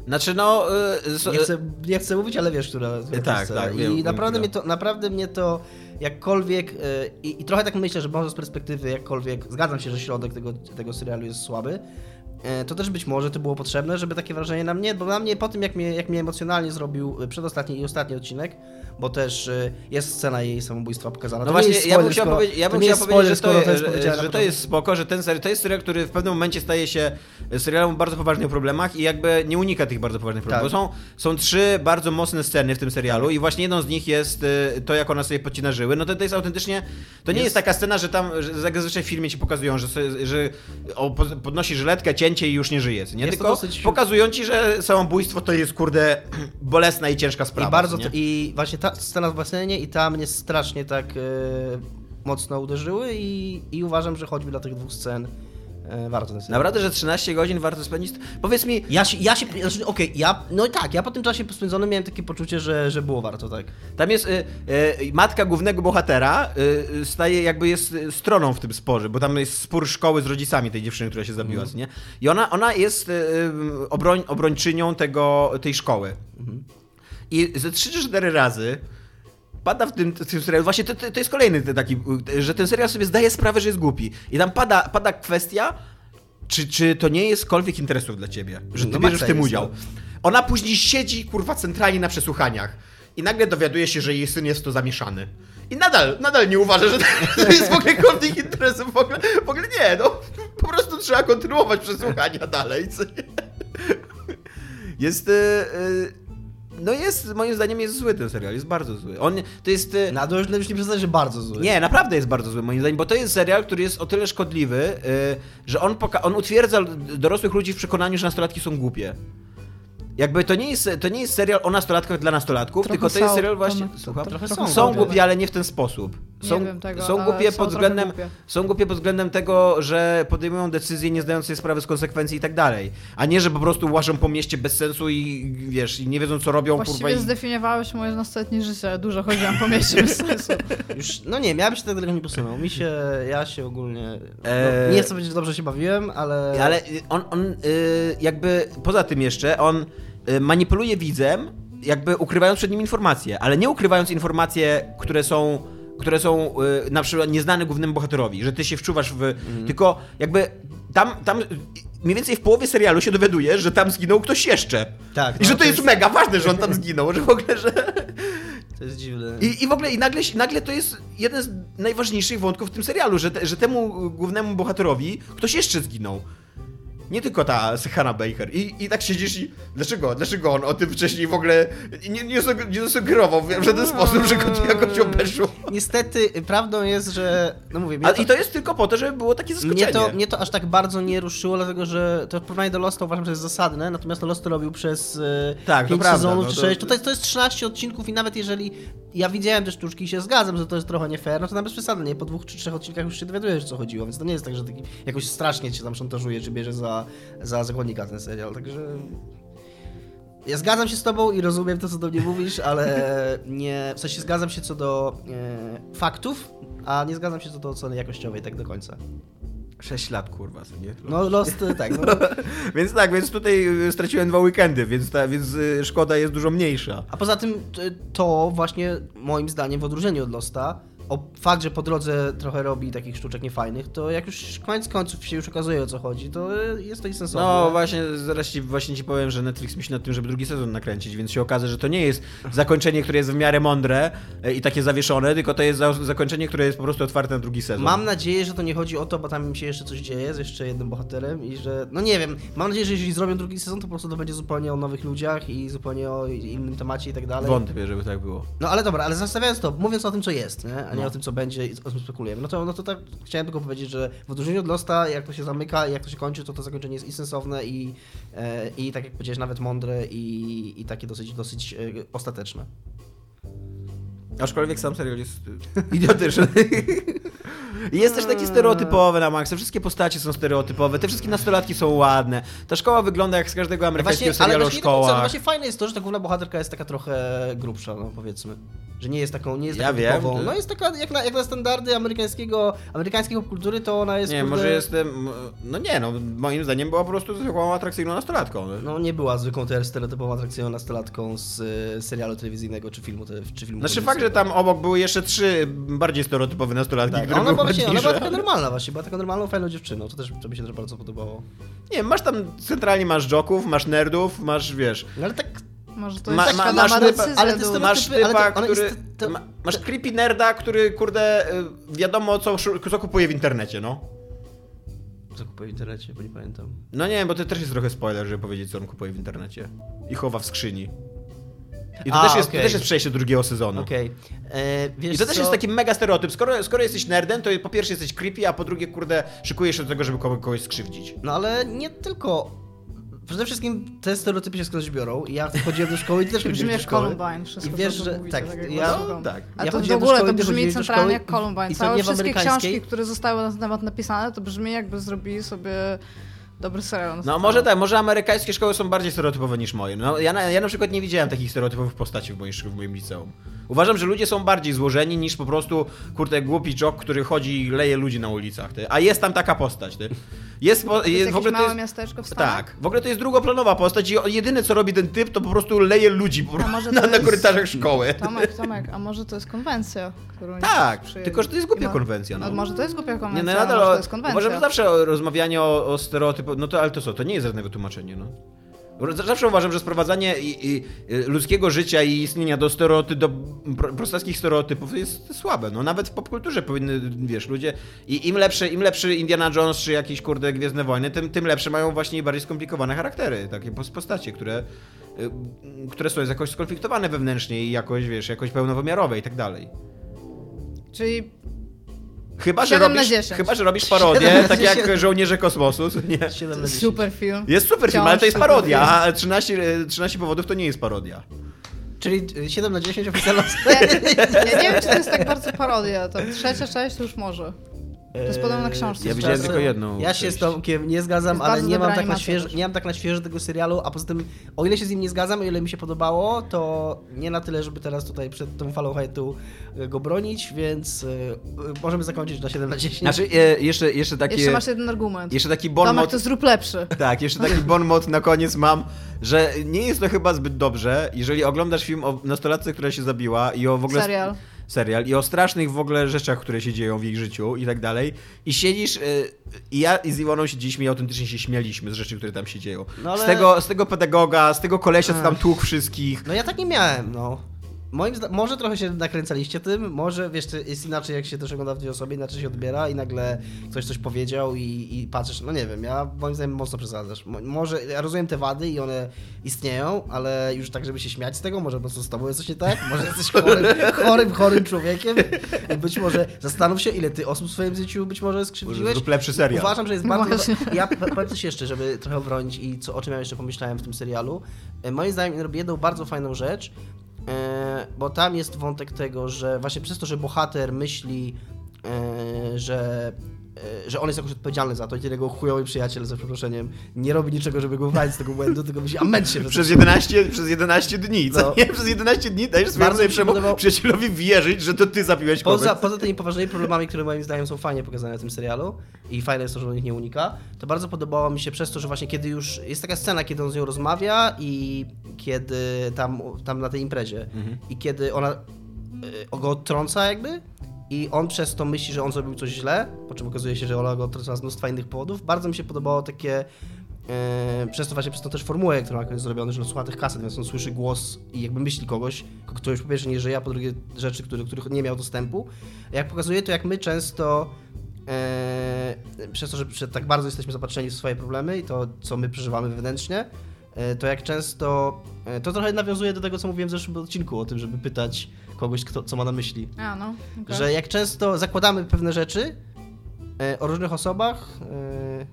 Znaczy, no... y, so- Nie chcę, nie chcę mówić, ale wiesz, która, która Tak, tak, wiem, I wiem, naprawdę, która. mnie to, naprawdę mnie to jakkolwiek, y, i, i trochę tak myślę, że może z perspektywy jakkolwiek, zgadzam się, że środek tego, tego serialu jest słaby, to też być może to było potrzebne, żeby takie wrażenie na mnie, bo na mnie po tym, jak mnie, jak mnie emocjonalnie zrobił przedostatni i ostatni odcinek, bo też y, jest scena jej samobójstwa pokazana. No To nie właśnie, jest ja bym spoiler, chciał skoro- powiedzieć, ja to bym chciał powiedzieć, spoiler, że to, skoro jest, na że to jest spoko, że ten serial, to jest serial, który w pewnym momencie staje się serialem o bardzo poważnych problemach i jakby nie unika tych bardzo poważnych problemów. Tak. Bo są, są trzy bardzo mocne sceny w tym serialu i właśnie jedną z nich jest y, to, jak ona sobie podcina żyły. No to, to jest autentycznie, to nie jest, Jest- taka scena, że tam, że jak zazwyczaj w filmie ci pokazują, że, sobie, że podnosi żyletkę, cięcie i już nie żyje, nie? To Tylko dosyć- pokazują ci, że samobójstwo to jest, kurde, bolesna i ciężka sprawa. I bardzo to, i właśnie ta scena w basenie i ta mnie strasznie tak e, mocno uderzyły i, i uważam, że choćby dla tych dwóch scen e, warto ten. Naprawdę, że 13 godzin warto spędzić? Powiedz mi, Ja się, ja się, znaczy, okej, ja, no i tak, ja po tym czasie spędzonym miałem takie poczucie, że, że było warto, tak. Tam jest y, y, matka głównego bohatera, y, y, staje jakby jest stroną w tym sporze, bo tam jest spór szkoły z rodzicami tej dziewczyny, która się zabiła, co nie? I ona, ona jest obroń, obrończynią tego, tej szkoły. Mhm. I ze 3 czy 4 razy pada w tym, w tym serialu, właśnie to, to, to jest kolejny taki, że ten serial sobie zdaje sprawę, że jest głupi. I tam pada, pada kwestia, czy, czy to nie jest kolwiek interesów dla ciebie, że ty No bierzesz w tym udział. no. Ona później siedzi, kurwa, centralnie na przesłuchaniach i nagle dowiaduje się, że jej syn jest to zamieszany. I nadal, nadal nie uważa, że to jest w ogóle konflikt interesów, w ogóle, w ogóle nie, no. Po prostu trzeba kontynuować przesłuchania dalej? Jest... y, y, no jest, moim zdaniem jest zły ten serial, jest bardzo zły. On, to jest... y, No, to już, już nie przyznać, że bardzo zły. nie, naprawdę jest bardzo zły moim zdaniem, bo to jest serial, który jest o tyle szkodliwy, y, że on, poka- on utwierdza dorosłych ludzi w przekonaniu, że nastolatki są głupie. Jakby to nie jest, to nie jest serial o nastolatkach dla nastolatków, Trochę tylko to jest serial właśnie... Słucham? trochę Trochę są. Są głupie. ale nie w ten sposób. Nie Są, wiem tego, są głupie są pod względem głupie. są głupie pod względem tego, że podejmują decyzje nie zdając sobie sprawy z konsekwencji i tak dalej. A nie, że po prostu łażą po mieście bez sensu i wiesz, i nie wiedzą co robią, kurwa. Właściwie I... zdefiniowałeś moje nastoletnie życie. Dużo chodziłam po mieście bez sensu. Już, no nie, ja bym się tak daleko nie posunął. Mi się, ja się ogólnie, no, Eee. nie chcę powiedzieć, że dobrze się bawiłem, ale... Ale on, on y, jakby poza tym jeszcze, on manipuluje widzem, jakby ukrywając przed nim informacje, ale nie ukrywając informacje, które są które są y, na przykład nieznane głównemu bohaterowi, że ty się wczuwasz w... Tylko jakby tam, tam y, mniej więcej w połowie serialu się dowiadujesz, że tam zginął ktoś jeszcze. Tak, I no, że to, to jest, jest- mega ważne, że on tam zginął, że w ogóle, że... To jest dziwne. I, I w ogóle i nagle, nagle to jest jeden z najważniejszych wątków w tym serialu, że, te, że temu głównemu bohaterowi ktoś jeszcze zginął. Nie tylko ta Hannah Baker. I, I tak siedzisz i dlaczego, dlaczego on o tym wcześniej w ogóle nie, nie, nie zasugerował w żaden sposób, że go to jakoś obeszło. Niestety, prawdą jest, że. No mówię, mnie A, I to jest tylko po to, żeby było takie zaskoczenie. Mnie to, mnie to aż tak bardzo nie ruszyło, dlatego że to w porównaniu do Losta uważam, że jest zasadne, natomiast Lost to robił przez e, Tak, to 5 prawda, sezonów no czy to- 6. To... To, jest, to jest 13 odcinków i nawet jeżeli ja widziałem te sztuczki i się zgadzam, że to jest trochę nie fair, no to nawet przesady, nie? Po dwóch czy trzech odcinkach już się dowiadujesz, co chodziło, więc to nie jest tak, że taki jakoś strasznie cię tam szantażuje, czy bierze za, za zakładnika ten serial, także... Ja zgadzam się z tobą i rozumiem to, co do mnie mówisz, ale nie... W sensie zgadzam się co do e, faktów, a nie zgadzam się co do oceny jakościowej tak do końca. 6 lat, kurwa, co nie? No Lost, tak, no. Więc tak, więc tutaj y, straciłem dwa weekendy, więc, ta, więc y, szkoda jest dużo mniejsza. A poza tym to właśnie moim zdaniem w odróżnieniu od Losta, o fakt, że po drodze trochę robi takich sztuczek niefajnych, to jak już koniec końców się już okazuje o co chodzi, to jest to i sensowne. No właśnie, zaraz ci, właśnie ci powiem, że Netflix myśli nad tym, żeby drugi sezon nakręcić, więc się okaże, że to nie jest zakończenie, które jest w miarę mądre e, i takie zawieszone, tylko to jest za, zakończenie, które jest po prostu otwarte na drugi sezon. Mam nadzieję, że to nie chodzi o to, bo tam im się jeszcze coś dzieje z jeszcze jednym bohaterem i że, no nie wiem, mam nadzieję, że jeżeli zrobią drugi sezon, to po prostu to będzie zupełnie o nowych ludziach i zupełnie o innym temacie i tak dalej. Wątpię, żeby tak było. No ale dobra, ale zostawiając to, mówiąc o tym, co jest, nie? Nie No. o tym, co będzie i o tym spekulujemy, no to, no to tak chciałem tylko powiedzieć, że w odróżnieniu od Losta, jak to się zamyka jak to się kończy, to to zakończenie jest i sensowne i, e, i tak jak powiedziałeś, nawet mądre i, i takie dosyć, dosyć e, ostateczne. Aczkolwiek sam serial jest idiotyczny. Jest też taki stereotypowy na maksa. Wszystkie postacie są stereotypowe, te wszystkie nastolatki są ładne. Ta szkoła wygląda jak z każdego amerykańskiego ale serialu o właśnie, no szkołach. właśnie fajne jest to, że ta główna bohaterka jest taka trochę grubsza, no powiedzmy. Że nie jest taką, nie jest Ja taką wiem, typową. ty- No jest taka, jak na, jak na standardy amerykańskiego, amerykańskiej popkultury, to ona jest Nie, kurde, może jestem... No nie, no moim zdaniem była po prostu zwykłą atrakcyjną nastolatką. No. Nie była zwykłą też stereotypową atrakcją nastolatką z e, serialu telewizyjnego czy filmu, czy filmu Znaczy fakt, że tam obok były jeszcze trzy bardziej stereotypowe nastolatki, Tak, które ona, były właśnie, ona była taka normalna właśnie, była taka normalną, fajną dziewczyną, to też to mi się też bardzo podobało. Nie, masz tam centralnie masz joków, masz nerdów, masz, wiesz, No ale tak, Może to Ma- jest ma- taka masz dramatyzm typa- ale ty masz ale to- typa, ale który... jest to- ma- Masz creepy nerda, który, kurde, y, wiadomo co, co kupuje w internecie, no. co kupuję w internecie, bo nie pamiętam. No nie, bo to też jest trochę spoiler, żeby powiedzieć, co on kupuje w internecie. I chowa w skrzyni. I to, A, też, jest, okej. to też jest przejście drugiego sezonu. Okej. E, wiesz No. I to też co? jest taki mega stereotyp. Skoro, skoro jesteś nerdem, to po pierwsze jesteś creepy, a po drugie, kurde, szykujesz się do tego, żeby kogoś, kogoś skrzywdzić. No ale nie tylko. Przede wszystkim te stereotypy się skądś biorą. I ja chodziłem do szkoły i ty też Brzmi jak. Columbine, wszystko I wiesz, że- mówicie, tak, jak ja- No, słucham. tak. A Ja to w ogóle szkoły, to brzmi centralnie jak Columbine. Całe wszystkie książki, które zostały na ten temat napisane, to brzmi jakby zrobili sobie dobry serial. No może tak, może amerykańskie szkoły są bardziej stereotypowe niż moje. No, ja, na, ja na przykład nie widziałem takich stereotypowych postaci w moim, w moim liceum. Uważam, że ludzie są bardziej złożeni niż po prostu, kurde, głupi jock, który chodzi i leje ludzi na ulicach. Ty. A jest tam taka postać. Ty. Jest, po, jest jest w ogóle to małe jest, miasteczko w Stanach? Tak. W ogóle to jest drugoplanowa postać i jedyne co robi ten typ, to po prostu leje ludzi po, na, jest- korytarzach szkoły. Tomek, Tomek, a może to jest konwencja, którą Tak, tylko że to jest głupia mo- konwencja. No. No. może to jest głupia Nie, konwencja, no ale nadal, może to jest konwencja. że zawsze rozmawianie o, o stereotypach, no to ale to co, to nie jest żadne wytłumaczenie, no. Zawsze uważam, że sprowadzanie i, i, y, ludzkiego życia i istnienia do stereoty, do pro- prostackich stereotypów jest słabe. No nawet w popkulturze powinny, wiesz, ludzie i im lepszy, im lepszy Indiana Jones czy jakiś kurde Gwiezdne Wojny, tym, tym lepsze mają właśnie bardziej skomplikowane charaktery, takie pos- postacie, które, y, które są jakoś skonfliktowane wewnętrznie i jakoś, wiesz, jakoś pełnowymiarowe i tak dalej. Czyli Chyba, że 7 na robisz, 10. chyba, że robisz parodię, na tak jak 10. Żołnierze Kosmosu, nie? 7 na 10. super film. Jest super film, Wciąż ale to jest parodia, a 13, 13 powodów to nie jest parodia. Czyli y, 7 na 10 oficjalna Ja, ja nie wiem, czy to jest tak bardzo parodia. To trzecia część to już może. To jest podobno na książce. Ja widziałem tylko jedną Ja się część. z Tomkiem nie zgadzam, Jest ale nie mam, tak na świeżo, nie mam tak na świeżo tego serialu, a poza tym, o ile się z nim nie zgadzam, o ile mi się podobało, to nie na tyle, żeby teraz tutaj przed tą falą hejtu y, go bronić, więc y, y, możemy zakończyć na 7 na 10. Znaczy, e, jeszcze, jeszcze taki... Jeszcze masz jeden argument. Jeszcze taki bon Tomek, mot, to zrób lepszy. Tak, jeszcze taki bon mot na koniec mam, że nie jest to chyba zbyt dobrze, jeżeli oglądasz film o nastolatce, która się zabiła i o w ogóle... Serial. Serial i o strasznych w ogóle rzeczach, które się dzieją w ich życiu i tak dalej. I siedzisz y, i ja i z Iwoną siedzieliśmy i autentycznie się śmialiśmy z rzeczy, które tam się dzieją. No ale- z, tego, z tego pedagoga, z tego kolesia, co tam tłukł wszystkich. No ja tak nie miałem, no. Moim zdaniem, może trochę się nakręcaliście tym, może wiesz, jest inaczej jak się też ogląda w dwie osoby, inaczej się odbiera i nagle ktoś coś powiedział i, i patrzysz, no nie wiem, ja moim zdaniem mocno przesadzasz. Mo- Może, ja rozumiem te wady i one istnieją, ale już tak, żeby się śmiać z tego, może po prostu z tobą jest coś nie tak, może jesteś chorym, chorym, chorym człowiekiem i być może zastanów się, ile ty osób w swoim życiu być może skrzywdziłeś. Zrób lepszy serial. Uważam, że jest No bardzo... właśnie. Ja powiem coś jeszcze, żeby trochę obronić i co, o czym ja jeszcze pomyślałem w tym serialu. E, Moim zdaniem robi jedną bardzo fajną rzecz, bo tam jest wątek tego, że właśnie przez to, że bohater myśli, e, że e, że on jest jakoś odpowiedzialny za to i ten jego chujowy przyjaciel, za przeproszeniem, nie robi niczego, żeby go wrazić z tego błędu, tylko myśli, a męcz się. Przez 11, przez 11 dni, co No. nie? Przez 11 dni dajesz swojemu podobał- przyjacielowi wierzyć, że to ty zabiłeś kogoś. Poza, poza tymi poważnymi problemami, które moim zdaniem są fajnie pokazane w tym serialu i fajne jest to, że on ich nie unika, to bardzo podobało mi się przez to, że właśnie kiedy już jest taka scena, kiedy on z nią rozmawia i kiedy tam, tam na tej imprezie i kiedy ona y, go odtrąca jakby i on przez to myśli, że on zrobił coś źle, po czym okazuje się, że ona go odtrąca z mnóstwa innych powodów. Bardzo mi się podobało takie e, przez to właśnie, przez to też formułę, którą jest zrobiona, że on słucha tych kaset, więc on słyszy głos i jakby myśli kogoś, ko- kto już po pierwsze nie żyje, a po drugie rzeczy, który, których nie miał dostępu. Jak pokazuje to, jak my często e, przez to, że tak bardzo jesteśmy zapatrzeni w swoje problemy i to, co my przeżywamy wewnętrznie, e, to jak często, to trochę nawiązuje do tego, co mówiłem w zeszłym odcinku, o tym, żeby pytać kogoś, kto, co ma na myśli. A, no. okej. Że jak często zakładamy pewne rzeczy e, o różnych osobach, e,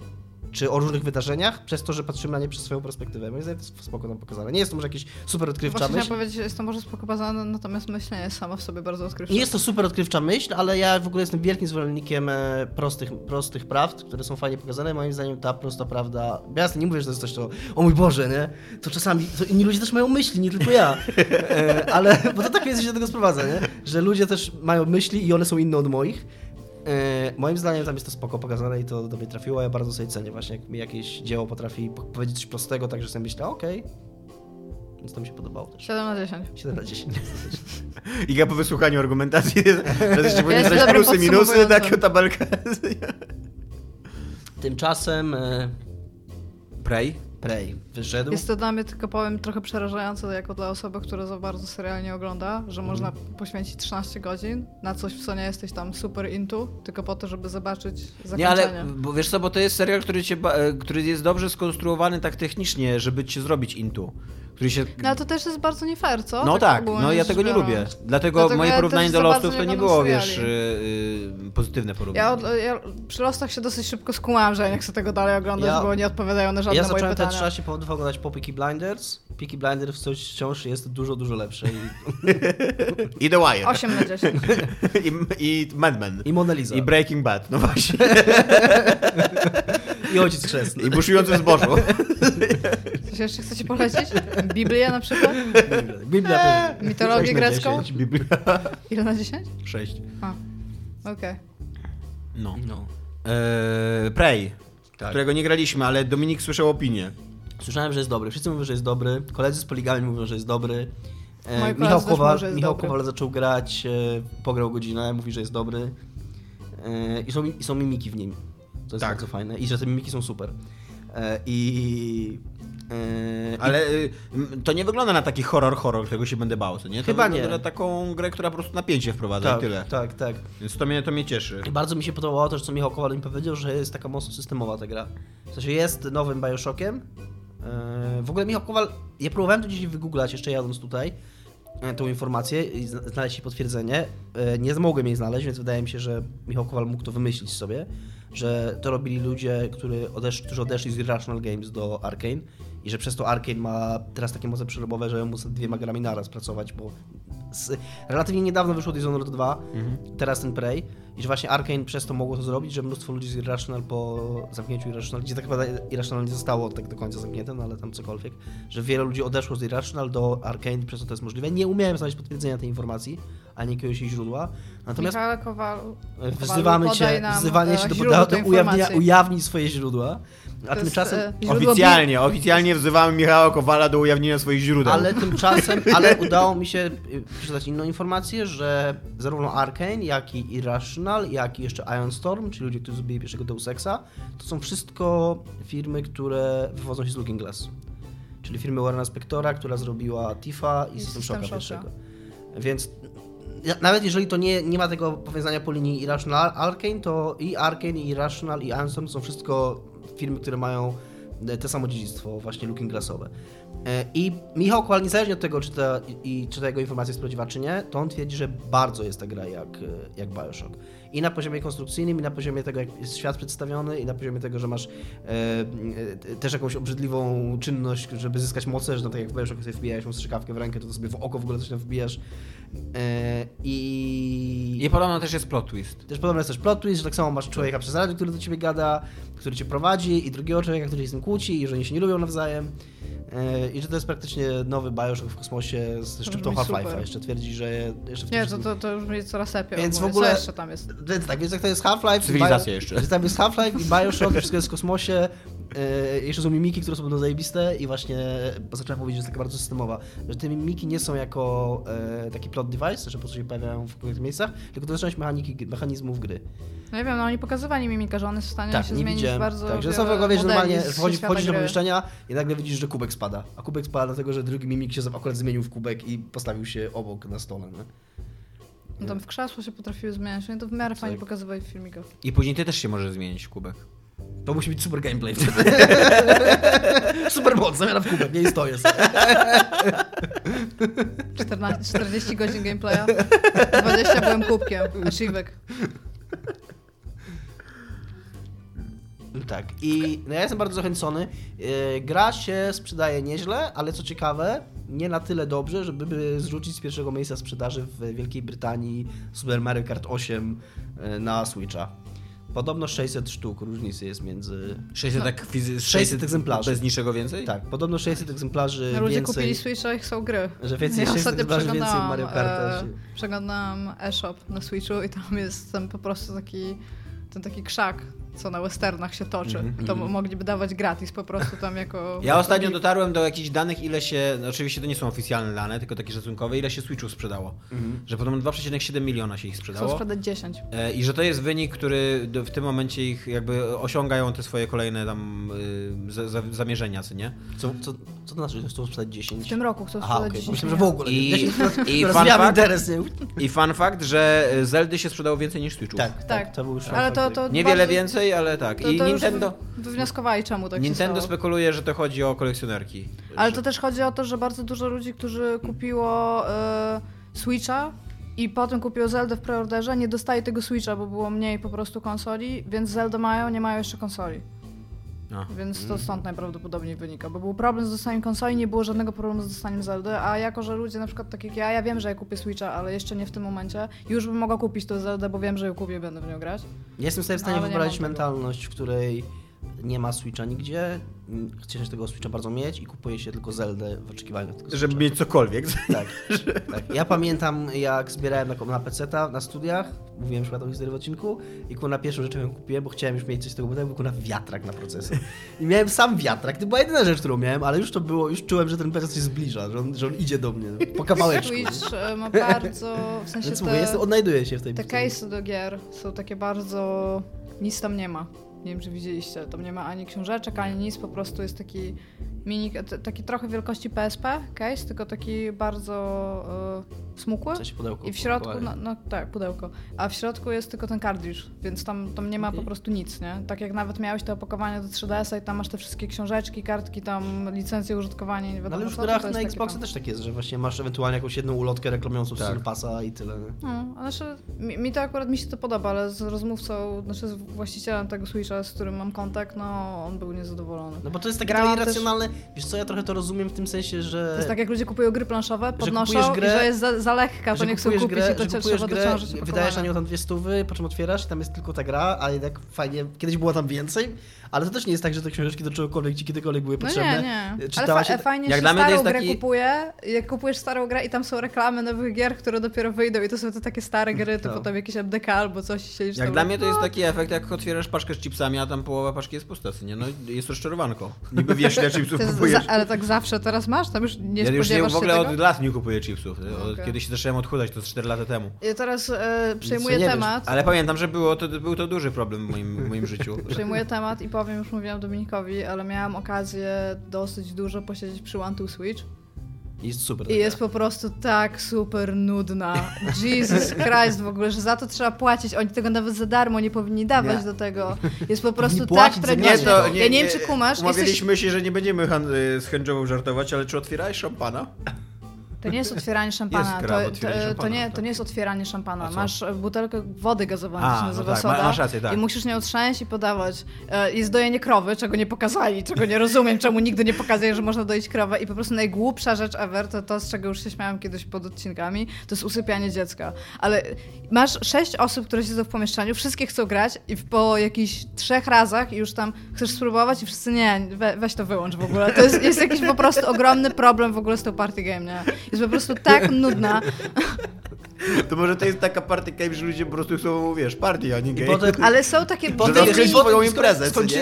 czy o różnych wydarzeniach, przez to, że patrzymy na nie przez swoją perspektywę. Moim zdaniem to jest spoko nam pokazane. Nie jest to może jakieś super odkrywcza Właśnie myśl. powiedzieć, że jest to może spoko bazane, natomiast myślenie jest samo w sobie bardzo odkrywcze. Nie jest to super odkrywcza myśl, ale ja w ogóle jestem wielkim zwolennikiem e, prostych, prostych prawd, które są fajnie pokazane. Moim zdaniem ta prosta prawda. Jasne, nie mówię, że to jest coś, to o mój Boże, nie? To czasami to inni ludzie też mają myśli, nie tylko ja. E, ale bo to tak jest się do tego sprowadza, nie? Że ludzie też mają myśli i one są inne od moich. E, moim zdaniem tam jest to spoko pokazane i to do mnie trafiło. Ja bardzo sobie cenię właśnie, jak mi jakieś dzieło potrafi po- powiedzieć coś prostego, tak że sobie myślę, okej. Więc to mi się podobało też. 7 na 10. 7 na 10. Iga po wysłuchaniu argumentacji, teraz jeszcze powinien dać plusy, minusy, taką tabelkę. Tymczasem e, Prey? Prey wyszedł. Jest to dla mnie, tylko powiem, trochę przerażające jako dla osoby, która za bardzo serial nie ogląda, że Mhm. można poświęcić 13 godzin na coś, w co nie jesteś tam super into, tylko po to, żeby zobaczyć zakończenie. Nie, ale bo wiesz co, bo to jest serial, który, cię, e, który jest dobrze skonstruowany tak technicznie, żeby cię zrobić intu. Który się... No ale to też jest bardzo nie fair, co? No tak, ogólnie no ja tego nie biorąc. lubię. Dlatego, Dlatego moje ja porównanie do Lostów to nie nie oglądam było, wiesz, seriali. y, y, pozytywne porównanie. Ja, ja przy Lostach się dosyć szybko skumałam, że nie chcę tego dalej oglądać, Ja- bo nie odpowiadają na żadne Ja moje zacząłem te pytania. 13 powodów oglądać po Peaky Blinders. Peaky Blinders coś wciąż jest dużo, dużo lepsze. I, I The Wire. 8 na 10. I, I Mad Men. i Mona Lisa. I Breaking Bad, no właśnie. I Ojciec Chrzestny. I buszujący w zboczu. Coś jeszcze chcecie polecić? Biblię na przykład? Biblia też. Mitologię Sześć na grecką? 10. Biblia. Ile na 10? Sześć. A, okej. No. No. Eee, Prey, Tak. którego nie graliśmy, ale Dominik słyszał opinię. Słyszałem, że jest dobry. Wszyscy mówią, że jest dobry. Koledzy z Poligami mówią, że jest dobry. E, Michał, też Kowal, mówią, że jest Michał. Kowal zaczął grać, e, pograł godzinę, mówi, że jest dobry. E, I są, i są mimiki w nim. To jest Tak. bardzo fajne. I że te mimiki są super. E, I... e, Ale y, m, to nie wygląda na taki horror, horror, którego się będę bał, co nie? To Chyba nie. na taką grę, która po prostu napięcie wprowadza tak, i tyle. tak, tak. Więc to mnie, to mnie cieszy. I bardzo mi się podobało to, co Michał Kowal mi powiedział, że jest taka mocno systemowa ta gra. W sensie jest nowym Bioshockiem. Eee, W ogóle Michał Kowal, ja próbowałem to gdzieś wygooglać jeszcze jadąc tutaj, e, tą informację i zna- znaleźć jej potwierdzenie. E, Nie mogłem jej znaleźć, więc wydaje mi się, że Michał Kowal mógł to wymyślić sobie, że to robili ludzie, którzy, odesz którzy odeszli z Irrational Games do Arkane i że przez to Arkane ma teraz takie moce przerobowe, że musi dwiema grami naraz pracować, bo z, relatywnie niedawno wyszło Dishonored 2, teraz ten Prey i że właśnie Arkane przez to mogło to zrobić, że mnóstwo ludzi z Irrational po zamknięciu Irrational, gdzie tak naprawdę Irrational nie zostało tak do końca zamknięte, no ale tam cokolwiek, że wiele ludzi odeszło z Irrational do Arkane i przez to to jest możliwe. Nie umiałem znaleźć potwierdzenia tej informacji, ani jakiegoś jej źródła, natomiast Michał Kowal, wzywamy podaj cię, wzywanie e, cię do, źródło do, do ujawnia, informacji. ujawnij swoje źródła, a To jest, tymczasem... e, Oficjalnie, oficjalnie wzywamy Michała Kowala do ujawnienia swoich źródeł. Ale tymczasem, ale udało mi się y, przeczytać inną informację, że zarówno Arkane, jak i Irrational, jak i jeszcze Ion Storm, czyli ludzie, którzy zrobili pierwszego Deus Exa, to są wszystko firmy, które wywodzą się z Looking Glass. Czyli firmy Warrena Spectora, która zrobiła Tifa i I System System Shocka pierwszego. Więc nawet jeżeli to nie, nie ma tego powiązania po linii Irrational Arcane, to i Arcane, i Irrational, i Ansem są wszystko firmy, które mają te samo dziedzictwo, właśnie Looking Glassowe. E, I Michał Kowal, niezależnie od tego, czy ta, i, czy ta jego informacja jest prawdziwa, czy nie, to on twierdzi, że bardzo jest ta gra jak, e, jak Bioshock. I na poziomie konstrukcyjnym, i na poziomie tego, jak jest świat przedstawiony, i na poziomie tego, że masz e, e, też jakąś obrzydliwą czynność, żeby zyskać moce, że no tak jak w Bioshock sobie wbijasz mu strzykawkę w rękę, to, to sobie w oko w ogóle coś tam wbijasz. E, I... I podobno też jest plot twist. Też podobno jest też plot twist, że tak samo masz człowieka przez radio, który do ciebie gada, który cię prowadzi i drugiego człowieka, który się z nim kłóci i że oni się nie lubią nawzajem. E, I że to jest praktycznie nowy Bioshock w kosmosie z szczyptą Half-Life'a. Jeszcze twierdzi, że jeszcze w Nie, to, to, to już będzie coraz lepiej. Więc w ogóle- Co jeszcze tam jest? Więc tak, więc jak to jest Half-Life... Cywilizacja Bio- jeszcze. Że tam jest Half-Life i Bioshock, wszystko jest w kosmosie. E, jeszcze są mimiki, które są będą zajebiste i właśnie bo zacząłem powiedzieć, że jest taka bardzo systemowa, że te mimiki nie są jako e, taki plot device, że po prostu się pojawiają w konkretnych miejscach, tylko to jest część mechaniki, mechanizmów gry. No nie wiem, no oni pokazywali mimika, że on jest w stanie Tak, się zmienić widziałem. bardzo Tak, że są wiesz, że normalnie wchodzi, wchodzisz do pomieszczenia i nagle widzisz, że kubek spada. A kubek spada dlatego, że drugi mimik się akurat zmienił w kubek i postawił się obok na stole. Nie? No tam w krzesło się potrafiły zmieniać, oni to w miarę fajnie Tak. pokazywali w filmikach. I później ty też się możesz zmienić w kubek. To musi być super gameplay wtedy. super moc, zamiana w kubek, nie stoję sobie. 14, 40 godzin gameplaya, 20 byłem kubkiem, achievek. Tak, i no ja jestem bardzo zachęcony. Yy, Gra się sprzedaje nieźle, ale co ciekawe, nie na tyle dobrze, żeby by zrzucić z pierwszego miejsca sprzedaży w Wielkiej Brytanii Super Mario Kart 8 yy, na Switcha. Podobno 600 sztuk różnicy jest między... 600 No. tak fizy- 600 egzemplarzy. Bez niczego więcej? Tak, podobno 600 egzemplarzy No, Ludzie więcej... kupili Switcha i chcą gry. Że więcej Ja 600 ostatnio egzemplarzy więcej Mario Karta. e, przeglądałam e-shop na Switchu i tam jest ten po prostu taki, ten taki krzak, co na westernach się toczy. Mhm. To mogliby dawać gratis po prostu tam jako... Ja ostatnio dotarłem do jakichś danych, ile się, no oczywiście to nie są oficjalne dane, tylko takie szacunkowe, ile się Switchów sprzedało. Mhm. Że podobno 2,7 miliona się ich Chcą sprzedało. sprzedać 10. E, I że to jest wynik, który do- w tym momencie ich jakby osiągają te swoje kolejne tam y, za, za, zamierzenia, co nie? Co, co, co to znaczy, że chcą sprzedać 10? W tym roku chcą Aha, sprzedać okej, 10 myślałem, że w ogóle. I- 10 i fun fact- interes? I fun fact, że Zeldy się sprzedało więcej niż Switchów. Tak, tak, Tak. to był już Ale to, to Niewiele bardzo- więcej, ale tak. To, I to Nintendo, wywnioskowali czemu tak Nintendo spekuluje, że to chodzi o kolekcjonerki. Ale Że- to też chodzi o to, że bardzo dużo ludzi, którzy kupiło e, Switcha i potem kupiło Zeldę w preorderze, nie dostaje tego Switcha, bo było mniej po prostu konsoli, więc Zeldę mają, nie mają jeszcze konsoli. A. Więc to stąd najprawdopodobniej wynika, bo był problem z dostaniem konsoli, nie było żadnego problemu z dostaniem Zeldy, a jako, że ludzie na przykład tak jak ja, ja wiem, że ja kupię Switcha, ale jeszcze nie w tym momencie, już bym mogła kupić tę Zeldę, bo wiem, że ją kupię będę w nią grać. Jestem sobie w stanie wyobrazić mentalność, w której nie ma Switcha nigdzie, m, chcesz tego Switcha bardzo mieć i kupuje się tylko Zeldę w oczekiwaniu na tego Żeby Switcha. mieć cokolwiek. Tak, tak. Ja pamiętam, jak zbierałem na, na PC-ta na studiach, mówiłem już o tą historię w odcinku, i kurna pierwszą rzeczą ją kupiłem, bo chciałem już mieć coś z tego, bo był kurna wiatrak na procesor. I miałem sam wiatrak, to była jedyna rzecz, którą miałem, ale już to było, już czułem, że ten PC się zbliża, że on, że on idzie do mnie, po kawałeczku. Switch e, ma bardzo, w sensie Więc te... mówię, odnajduję się w tej Te case'y do gier są takie bardzo... Nic tam nie ma. Nie wiem, czy widzieliście. Tam nie ma ani książeczek, ani nic. Po prostu jest taki mini... Taki trochę wielkości PSP case, tylko taki bardzo e, smukły. Sensie pudełko I w środku, opakowanie. no, no tak, pudełko. A w środku jest tylko ten kartridż, więc tam, tam nie ma Okej. po prostu nic, nie? Tak jak nawet miałeś te opakowania do 3DS-a i tam masz te wszystkie książeczki, kartki, tam licencje użytkowania, nie No, wiadomo ale już w grach na tam. też tak jest, że właśnie masz ewentualnie jakąś jedną ulotkę reklamującą Tak. Passa i tyle. Nie? No, znaczy, mi, mi to akurat mi się to podoba, ale z rozmówcą, znaczy z właścicielem tego Switcha, z którym mam kontakt, no on był niezadowolony. No bo to jest takie Grałam trochę też- irracjonalne. Wiesz co, ja trochę to rozumiem w tym sensie, że... To jest tak jak ludzie kupują gry planszowe, podnoszą grę- i że jest za, za lekka, to że nie chcą kupujesz kupić grę, i to że cię kupujesz trzeba grę, dociążyć wydajesz na nią tam dwie stówy, po czym otwierasz i tam jest tylko ta gra, a jednak fajnie, kiedyś było tam więcej, ale to też nie jest tak, że te książeczki do czegokolwiek ci kiedykolwiek były No potrzebne. nie, nie. Ale Czytała fa- się... fajnie Jak się dla mnie to starą jest grę taki- kupuje, jak kupujesz starą grę i tam są reklamy nowych gier, które dopiero wyjdą i to są te takie stare gry, to No. potem jakieś MDK albo coś i siedzisz Jak dla mnie to jest no, taki efekt, jak otwierasz paczkę z chipsami, a tam połowa paczki jest pusta, nie? No jest rozczarowanko. Niby wiesz, ile chipsów to kupujesz. za, ale tak zawsze teraz masz? Tam już nie ja już nie, w ogóle się od tego? lat nie kupuję chipsów. Od, Okej. Kiedy się zacząłem odchudzać, to 4 lata temu. Ja teraz e, przejmuję nie wiesz, temat. Ale pamiętam, że było to, był to duży problem w moim, w moim życiu. Przejmuję temat i powiem, już mówiłam Dominikowi, ale miałam okazję dosyć dużo posiedzieć przy One Two Switch. I jest super. I jest po prostu tak super nudna. Jesus Christ w ogóle, że za to trzeba płacić. Oni tego nawet za darmo nie powinni dawać Nie. do tego. Jest po prostu tak tragiczne. Nie, ja nie wiem, czy kumasz. Jesteś... Umawialiśmy się, że nie będziemy y, z Chędżową żartować, ale czy otwierałeś szampana? To nie jest otwieranie szampana. Jest to, to, to, szampana, nie, tak. to nie jest otwieranie szampana. Masz butelkę wody gazowanej, A, to się no nazywa tak, ma- soda. masz rację, tak. I musisz nią otrząść i podawać. Jest dojenie krowy, czego nie pokazali, czego nie rozumiem, czemu nigdy nie pokazuje, że można doić krowę. I po prostu najgłupsza rzecz ever, to to, z czego już się śmiałam kiedyś pod odcinkami, to jest usypianie dziecka. Ale masz sześć osób, które siedzą w pomieszczeniu, wszystkie chcą grać i po jakichś trzech razach już tam chcesz spróbować i wszyscy nie, we, weź to wyłącz w ogóle. To jest, jest jakiś po prostu ogromny problem w ogóle z tą party game, nie? Jest po prostu tak nudna. To może to jest taka party game, że ludzie po prostu chcą, wiesz, party, a nie game. potem, Ale są takie potem, rozgryźć i potem swoją imprezę, skończy,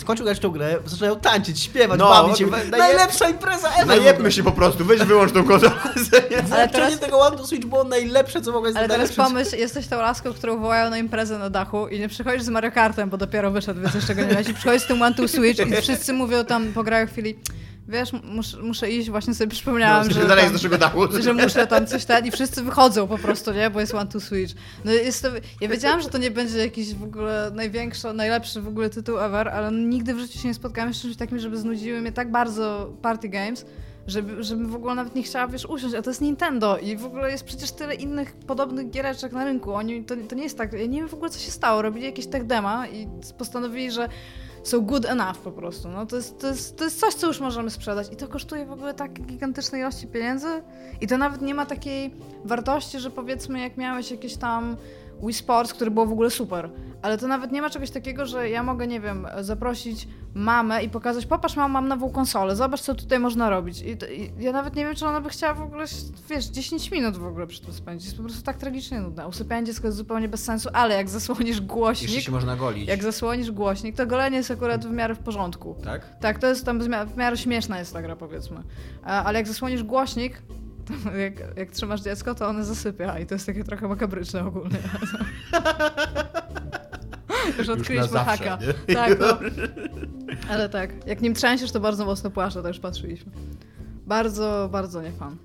skończył grać tą grę, zaczynają tańczyć, śpiewać, No, bawić się. naje- Najlepsza impreza ever! Najebmy się po prostu, weź wyłącz tą konsolę. Ale teraz- tego One to Switch było najlepsze, co mogłeś Ale teraz pomyśl, jesteś tą laską, którą wołają na imprezę na dachu i nie przychodzisz z Mario Kartem, bo dopiero wyszedł, więc jeszcze go nie weź i przychodzisz z tym One to Switch i wszyscy mówią tam po grach chwili wiesz, mus, muszę iść, właśnie sobie przypomniałam, No, że, dalej z tam, naszego dachu. że muszę tam coś ten i wszyscy wychodzą po prostu, nie, bo jest One to Switch. No jest to, ja wiedziałam, że to nie będzie jakiś w ogóle największy, najlepszy w ogóle tytuł ever, ale nigdy w życiu się nie spotkałam z czymś takim, żeby znudziły mnie tak bardzo party games, żeby, żebym w ogóle nawet nie chciała, wiesz, usiąść, a to jest Nintendo i w ogóle jest przecież tyle innych podobnych giereczek na rynku. Oni, to, to nie jest tak, ja nie wiem w ogóle, co się stało. Robili jakieś tech dema i postanowili, że są good enough po prostu. No, to, jest, to, jest, to jest coś, co już możemy sprzedać i to kosztuje w ogóle tak gigantycznej ilości pieniędzy i to nawet nie ma takiej wartości, że powiedzmy, jak miałeś jakieś tam Wii Sports, który było w ogóle super, ale to nawet nie ma czegoś takiego, że ja mogę, nie wiem, zaprosić mamę i pokazać, popatrz, mam, mam nową konsolę, zobacz, co tutaj można robić. I, to, I ja nawet nie wiem, czy ona by chciała w ogóle, wiesz, 10 minut w ogóle przy tym spędzić. Jest po prostu tak tragicznie nudne. Usypianie dziecka jest zupełnie bez sensu, ale jak zasłonisz Jeszcze głośnik, się można golić. jak zasłonisz głośnik, to golenie jest akurat w miarę w porządku. Tak? Tak, to jest tam w mia- w miarę śmieszna jest ta gra, powiedzmy. E, Ale jak zasłonisz głośnik, jak, jak trzymasz dziecko, to one zasypia i to jest takie trochę makabryczne ogólnie. Już odkryliśmy zawsze, haka. nie? Tak, no. Ale tak, jak nim trzęsiesz, to bardzo mocno płacze, to już patrzyliśmy. Bardzo, bardzo nie fan.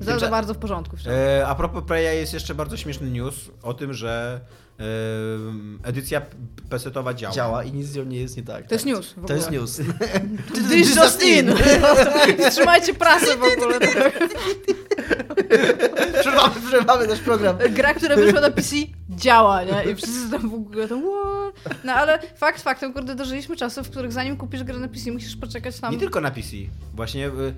Tymcza- bardzo w porządku wciąż. E, a propos Preya jest jeszcze bardzo śmieszny news o tym, że edycja pesetowa działa. Działa i nic z nią nie jest nie tak. To jest news w To jest news. This just in! Trzymajcie prasę w ogóle. Przerwamy, przerwamy nasz program. Gra, która wyszła na PC, działa, nie? I wszyscy tam w ogóle tam what? No ale fakt faktem, kurde, dożyliśmy czasów, w których zanim kupisz grę na PC, musisz poczekać tam... Nie tylko na PC. Właśnie, y,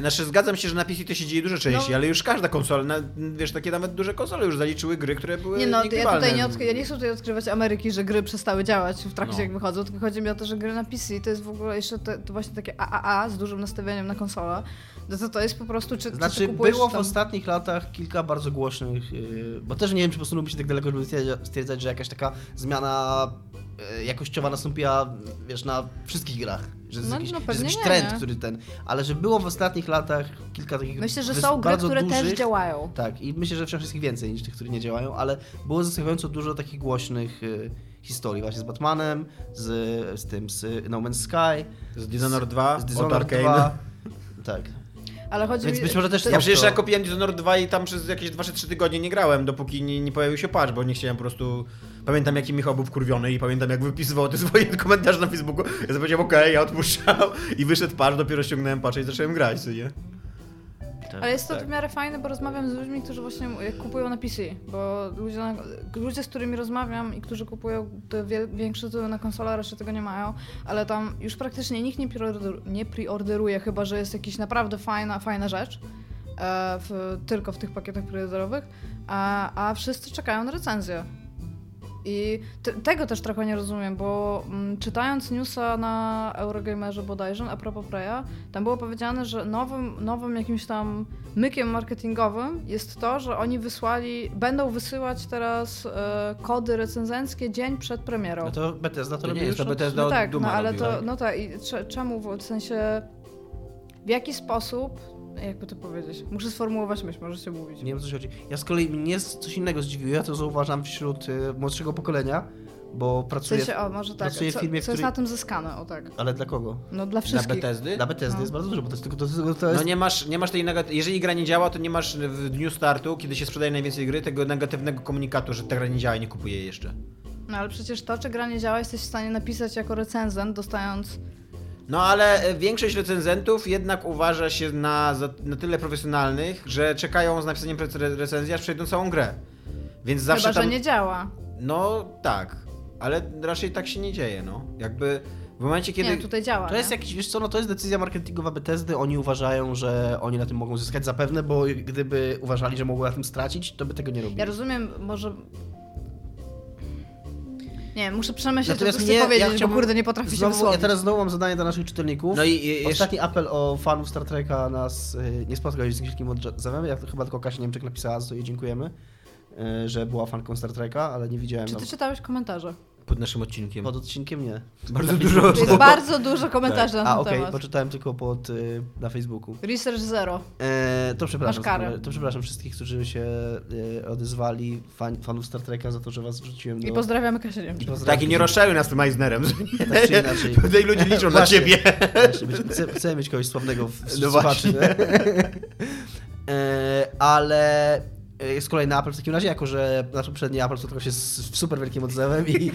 znaczy zgadzam się, że na PC to się dzieje dużo częściej, No. ale już każda konsola, na, wiesz, takie nawet duże konsole już zaliczyły gry, które były Nie no, ja tutaj nie, odkry- ja nie chcę tutaj odkrywać Ameryki, że gry przestały działać w trakcie No. jak wychodzą, tylko chodzi mi o to, że gry na PC to jest w ogóle jeszcze te, to właśnie takie AAA z dużym nastawieniem na konsolę. No to to jest po prostu, czy, czy Znaczy, kupujesz było w tam... ostatnich latach kilka bardzo głośnych, yy, bo też nie wiem, czy posunąłby się tak daleko, żeby stwierdzać, stwierdzać, że jakaś taka zmiana jakościowa nastąpiła, wiesz, na wszystkich grach. Że jest No, jakiś, no że jest jakiś nie, trend, nie? który ten. Ale że było w ostatnich latach kilka takich. Myślę, że są gry, które dużych, też działają. Tak, i myślę, że wciąż jest ich więcej niż tych, które nie działają, ale było zaskakująco dużo takich głośnych yy, historii, właśnie z Batmanem, z, z tym, z No Man's Sky, Z Dishonored 2, z Dishonored Arkane. 2. Tak. Ale chodzi Więc mi... być może też Ja to- przecież ja kupiłem Dishonored 2 i tam przez jakieś 2 czy 3 tygodnie nie grałem, dopóki nie, nie pojawił się patch, bo nie chciałem po prostu... Pamiętam jaki Michał był wkurwiony i pamiętam jak wypisywał te swoje komentarze na Facebooku. Ja powiedziałem, okej, ja odpuszczam i wyszedł patch, dopiero ściągnąłem patcha i zacząłem grać, co nie? Ale jest to tak. w miarę fajne, bo rozmawiam z ludźmi, którzy właśnie kupują na PC, bo ludzie, ludzie z którymi rozmawiam i którzy kupują te większe tytuły na konsolę, raczej tego nie mają, ale tam już praktycznie nikt nie, preorder, nie preorderuje, chyba że jest jakaś naprawdę fajna, fajna rzecz, e, w, tylko w tych pakietach preorderowych, a, a wszyscy czekają na recenzję. I te, tego też trochę nie rozumiem, bo mm, czytając newsa na Eurogamerze bodajże, a propos Preya, tam było powiedziane, że nowym, nowym jakimś tam mykiem marketingowym jest to, że oni wysłali, będą wysyłać teraz e, kody recenzenckie dzień przed premierą. No to Bethesda to, To nie robi jest już to od- Bethesda no tak, Duma no ale robiła. to, no tak, i cze- czemu, w sensie, w jaki sposób, jakby to powiedzieć, muszę sformułować myśl, możecie mówić. Nie wiem, o co ci chodzi. Ja z kolei mnie z- coś innego zdziwiło, ja to zauważam wśród y, młodszego pokolenia, bo W pracuję, sensie, o, może tak. pracuję w Co, firmie, co w jest której... na tym zyskane, o tak. Ale dla kogo? No dla Dla wszystkich. Bethesdy? Dla Bethesdy No. jest bardzo dużo, bo to jest tylko to, to, to jest... No nie masz, nie masz tej negat- Jeżeli gra nie działa, to nie masz w dniu startu, kiedy się sprzedaje najwięcej gry, tego negatywnego komunikatu, że ta gra nie działa i nie kupuję jeszcze. No ale przecież to, czy gra nie działa, jesteś w stanie napisać jako recenzent, dostając... No ale e, większość recenzentów jednak uważa się na, za, na tyle profesjonalnych, że czekają z napisaniem recenzji, aż przejdą całą grę. Więc zawsze Chyba, tam... że nie działa. No tak, ale raczej tak się nie dzieje, no. Jakby w momencie, kiedy... Nie, tutaj działa. To jest nie? jakiś, wiesz co, no to jest decyzja marketingowa Bethesdy, oni uważają, że oni na tym mogą zyskać zapewne, bo gdyby uważali, że mogą na tym stracić, to by tego nie robili. Ja rozumiem, może... Nie, muszę przemyśleć, co Natomiast tu mnie- chcę ja powiedzieć, chciałbym bo kurde, nie potrafię się Znowu, ja wysłowić. teraz znowu mam zadanie dla naszych czytelników. No i i- jeszcze... Ostatni apel o fanów Star Treka nas y, nie spotkał się z nikim odzewem. Ja to chyba tylko Kasia Niemczek napisała, za co jej dziękujemy, y, że była fanką Star Treka, ale nie widziałem Czy tam. ty czytałeś komentarze? Pod naszym odcinkiem. Pod odcinkiem nie. Bardzo dużo. Jest bardzo dużo komentarzy na ten A, okej, temat. poczytałem tylko pod, y, na Facebooku. Research zero. E, to przepraszam. Masz karę. To przepraszam wszystkich, którzy się e, odezwali, fan, fanów Star Treka, za to, że was wrzuciłem do... I pozdrawiamy Kasię Tak, i nie rozczaruj nas tym Eisnerem. Tak czy inaczej. Tutaj ludzie liczą na Właśnie. ciebie. Chcę, chcę mieć kogoś sławnego w, No słuchaczy, e, ale e, kolei na Apple w takim razie, jako że nasz poprzedni Apple spotkał się z super wielkim odzewem i, i,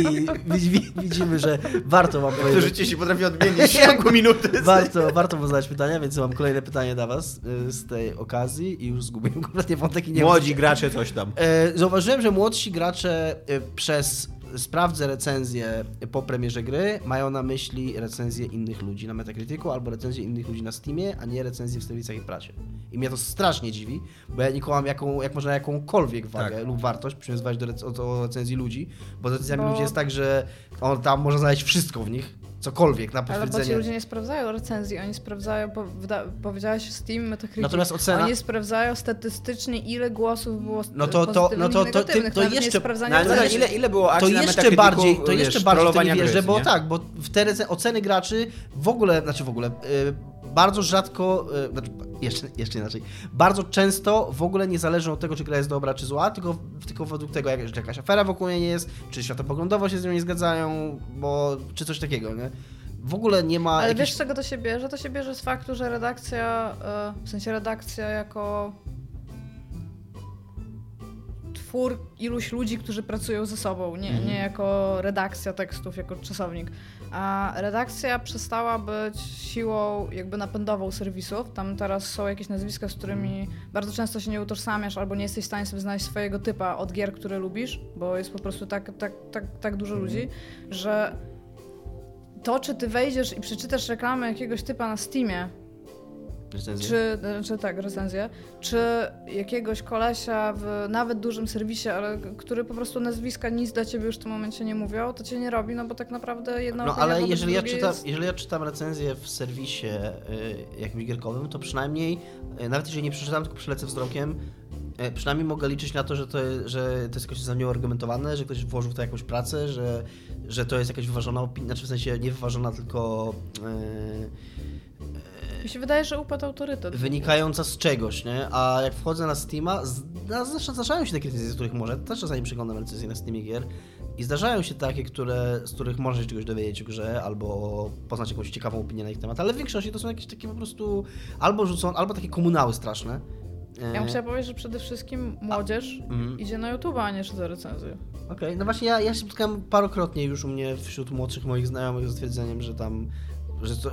i, widzi- widzimy, że warto wam To powiedzieć... życie się potrafi odmienić w ciągu minuty. Warto, warto wam zadać pytania, więc mam kolejne pytanie dla was e, z tej okazji i już zgubiłem kompletnie wątek i nie Młodzi gracze coś tam. E, Zauważyłem, że młodsi gracze przez sprawdzę recenzję po premierze gry mają na myśli recenzje innych ludzi na Metacriticu albo recenzje innych ludzi na Steamie, a nie recenzje w serwisach i prasie. I mnie to strasznie dziwi, bo ja nie kołam jaką, jak można jakąkolwiek wagę Tak. lub wartość przywiązywać do, rec- do recenzji ludzi, bo z recenzjami Bo- ludzi jest tak, że on tam można znaleźć wszystko w nich, cokolwiek na Ale bo ci potwierdzenie. ludzie nie sprawdzają recenzji, oni sprawdzają, bo wyda- powiedziałeś Steam, Metacritic. Natomiast ocena- Oni sprawdzają statystycznie, ile głosów było No to- to- no to- to- pozytywnych, to jeszcze- No, ale ale recenzji. ile, ile było to jeszcze bardziej, to wiesz, jeszcze bardziej w to nie wierzę, gry, bo nie? tak, bo w te rece- oceny graczy w ogóle, znaczy w ogóle, y, bardzo rzadko, y, znaczy jeszcze, jeszcze inaczej, bardzo często w ogóle nie zależą od tego, czy gra jest dobra, czy zła, tylko, tylko według tego, jak, że jakaś afera wokół niej jest, czy światopoglądowo się z nią nie zgadzają, bo, czy coś takiego, nie? W ogóle nie ma Ale jakichś... wiesz, z czego to się bierze? To się bierze z faktu, że redakcja, e, w sensie redakcja jako twór iluś ludzi, którzy pracują ze sobą, nie, Mhm. nie jako redakcja tekstów, jako czasownik. A redakcja przestała być siłą jakby napędową serwisów. Tam teraz są jakieś nazwiska, z którymi bardzo często się nie utożsamiasz albo nie jesteś w stanie sobie znaleźć swojego typa od gier, które lubisz, bo jest po prostu tak, tak, tak, tak dużo ludzi, że to, czy ty wejdziesz i przeczytasz reklamę jakiegoś typa na Steamie, recenzje. czy, znaczy tak, recenzję, czy jakiegoś kolesia w nawet dużym serwisie, ale który po prostu nazwiska nic dla ciebie już w tym momencie nie mówią, to cię nie robi, no bo tak naprawdę jedna No ale jeżeli ja, czytam, jest... jeżeli ja czytam recenzję w serwisie y, jakimś gierkowym, to przynajmniej, y, nawet jeżeli nie przeczytam, tylko przelecę wzrokiem, y, przynajmniej mogę liczyć na to, że to, że to jest jakoś za nią argumentowane, że ktoś włożył w to jakąś pracę, że, że to jest jakaś wyważona opinia, znaczy w sensie nie wyważona, tylko y, Mi się wydaje, że upadł autorytet. wynikająca z czegoś, nie? A jak wchodzę na Steama, zdarzają się takie recenzje, z których może, też czasami przeglądam recenzje na Steamie gier i zdarzają się takie, które, z których można się czegoś dowiedzieć o grze, albo poznać jakąś ciekawą opinię na ich temat, ale w większości to są jakieś takie po prostu albo rzucone, albo takie komunały straszne. Ja bym chciała powiedzieć, że przede wszystkim młodzież Mhm. idzie na YouTube, a nie czyta recenzję. Okej, no właśnie ja, ja się spotkałem parokrotnie już u mnie wśród młodszych moich znajomych z twierdzeniem, że tam że to,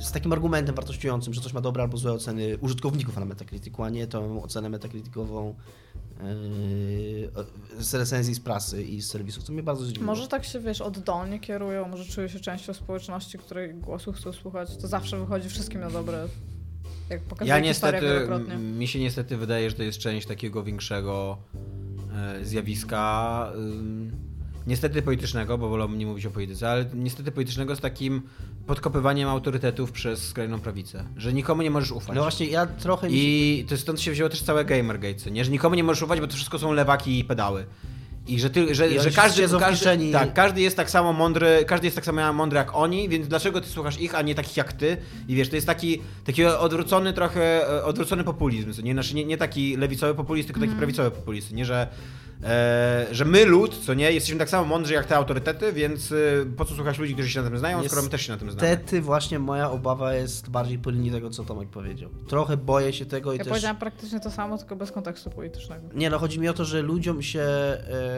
z takim argumentem wartościującym, że coś ma dobre albo złe oceny użytkowników na Metacriticu, a nie tą ocenę metacriticową yy, z recenzji z prasy i z serwisów, co mnie bardzo zdziwiło. Może tak się, wiesz, oddolnie kierują, może czują się częścią społeczności, której głosu chcą słuchać. To zawsze wychodzi wszystkim na dobre. Jak pokazuje Ja historia niestety, mi się niestety wydaje, że to jest część takiego większego e, zjawiska. Niestety politycznego, bo wolałbym nie mówić o polityce, ale niestety politycznego z takim podkopywaniem autorytetów przez skrajną prawicę. Że nikomu nie możesz ufać. No właśnie, ja trochę. I to stąd się wzięło też całe Gamergate, nie? Że nikomu nie możesz ufać, bo to wszystko są lewaki i pedały. I że, ty, że, I że każdy, każdy, tak, każdy jest tak samo mądry, każdy jest tak samo mądry jak oni, więc dlaczego ty słuchasz ich, a nie takich jak ty? I wiesz, to jest taki, taki odwrócony trochę, e, odwrócony populizm, co nie, znaczy nie, nie taki lewicowy populizm, tylko taki Mhm. prawicowy populizm, nie, że, e, że my lud, co nie, jesteśmy tak samo mądrzy jak te autorytety, więc e, po co słuchać ludzi, którzy się na tym znają, skoro my też się na tym znamy. Niestety właśnie moja obawa jest bardziej po linii tego, co Tomek powiedział. Trochę boję się tego i Ja też... powiedziałam praktycznie to samo, tylko bez kontekstu politycznego. Nie, no chodzi mi o to, że ludziom się e,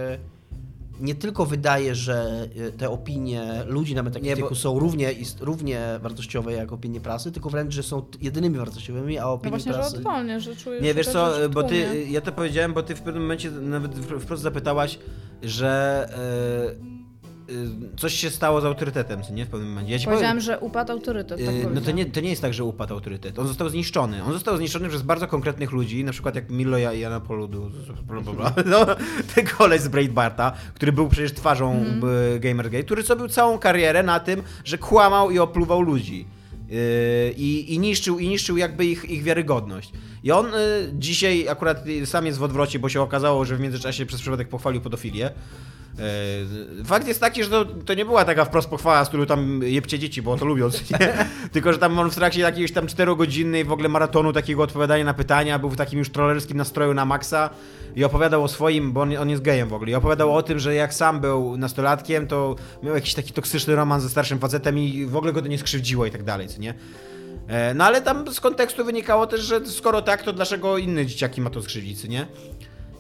nie tylko wydaje, że e, te opinie ludzi na Metacriticu Nie, bo- są równie, równie wartościowe jak opinie prasy, tylko wręcz, że są jedynymi wartościowymi, a No opinie właśnie, że prasy... odwolnie, że czujesz Nie, że wiesz co, bo ty, ja to powiedziałem, bo ty w pewnym momencie nawet wpro- wprost zapytałaś, że e, coś się stało z autorytetem, co nie, w pewnym momencie. Ja ci Powiedziałam, powiem, że upadł autorytet, tak e, no to nie, to nie jest tak, że upadł autorytet. On został zniszczony. On został zniszczony przez bardzo konkretnych ludzi, na przykład jak Milo i Jana Poludu. No, ten koleś z Breitbarta, który był przecież twarzą mm. Gamergate, który zrobił całą karierę na tym, że kłamał i opluwał ludzi. I, i, niszczył, I niszczył jakby ich, ich wiarygodność. I on y, dzisiaj akurat sam jest w odwrocie, bo się okazało, że w międzyczasie przez przypadek pochwalił pedofilię. Yy, Fakt jest taki, że to, to nie była taka wprost pochwała, z którą tam jebcie dzieci, bo to lubią? Tylko, że tam on w trakcie jakiegoś tam czterogodzinnej w ogóle maratonu takiego odpowiadania na pytania był w takim już trollerskim nastroju na maksa i opowiadał o swoim, bo on, on jest gejem w ogóle, i opowiadał o tym, że jak sam był nastolatkiem, to miał jakiś taki toksyczny romans ze starszym facetem i w ogóle go to nie skrzywdziło i tak dalej, co nie? E, No ale tam z kontekstu wynikało też, że skoro tak, to dlaczego inne dzieciaki ma to skrzywdzić, nie?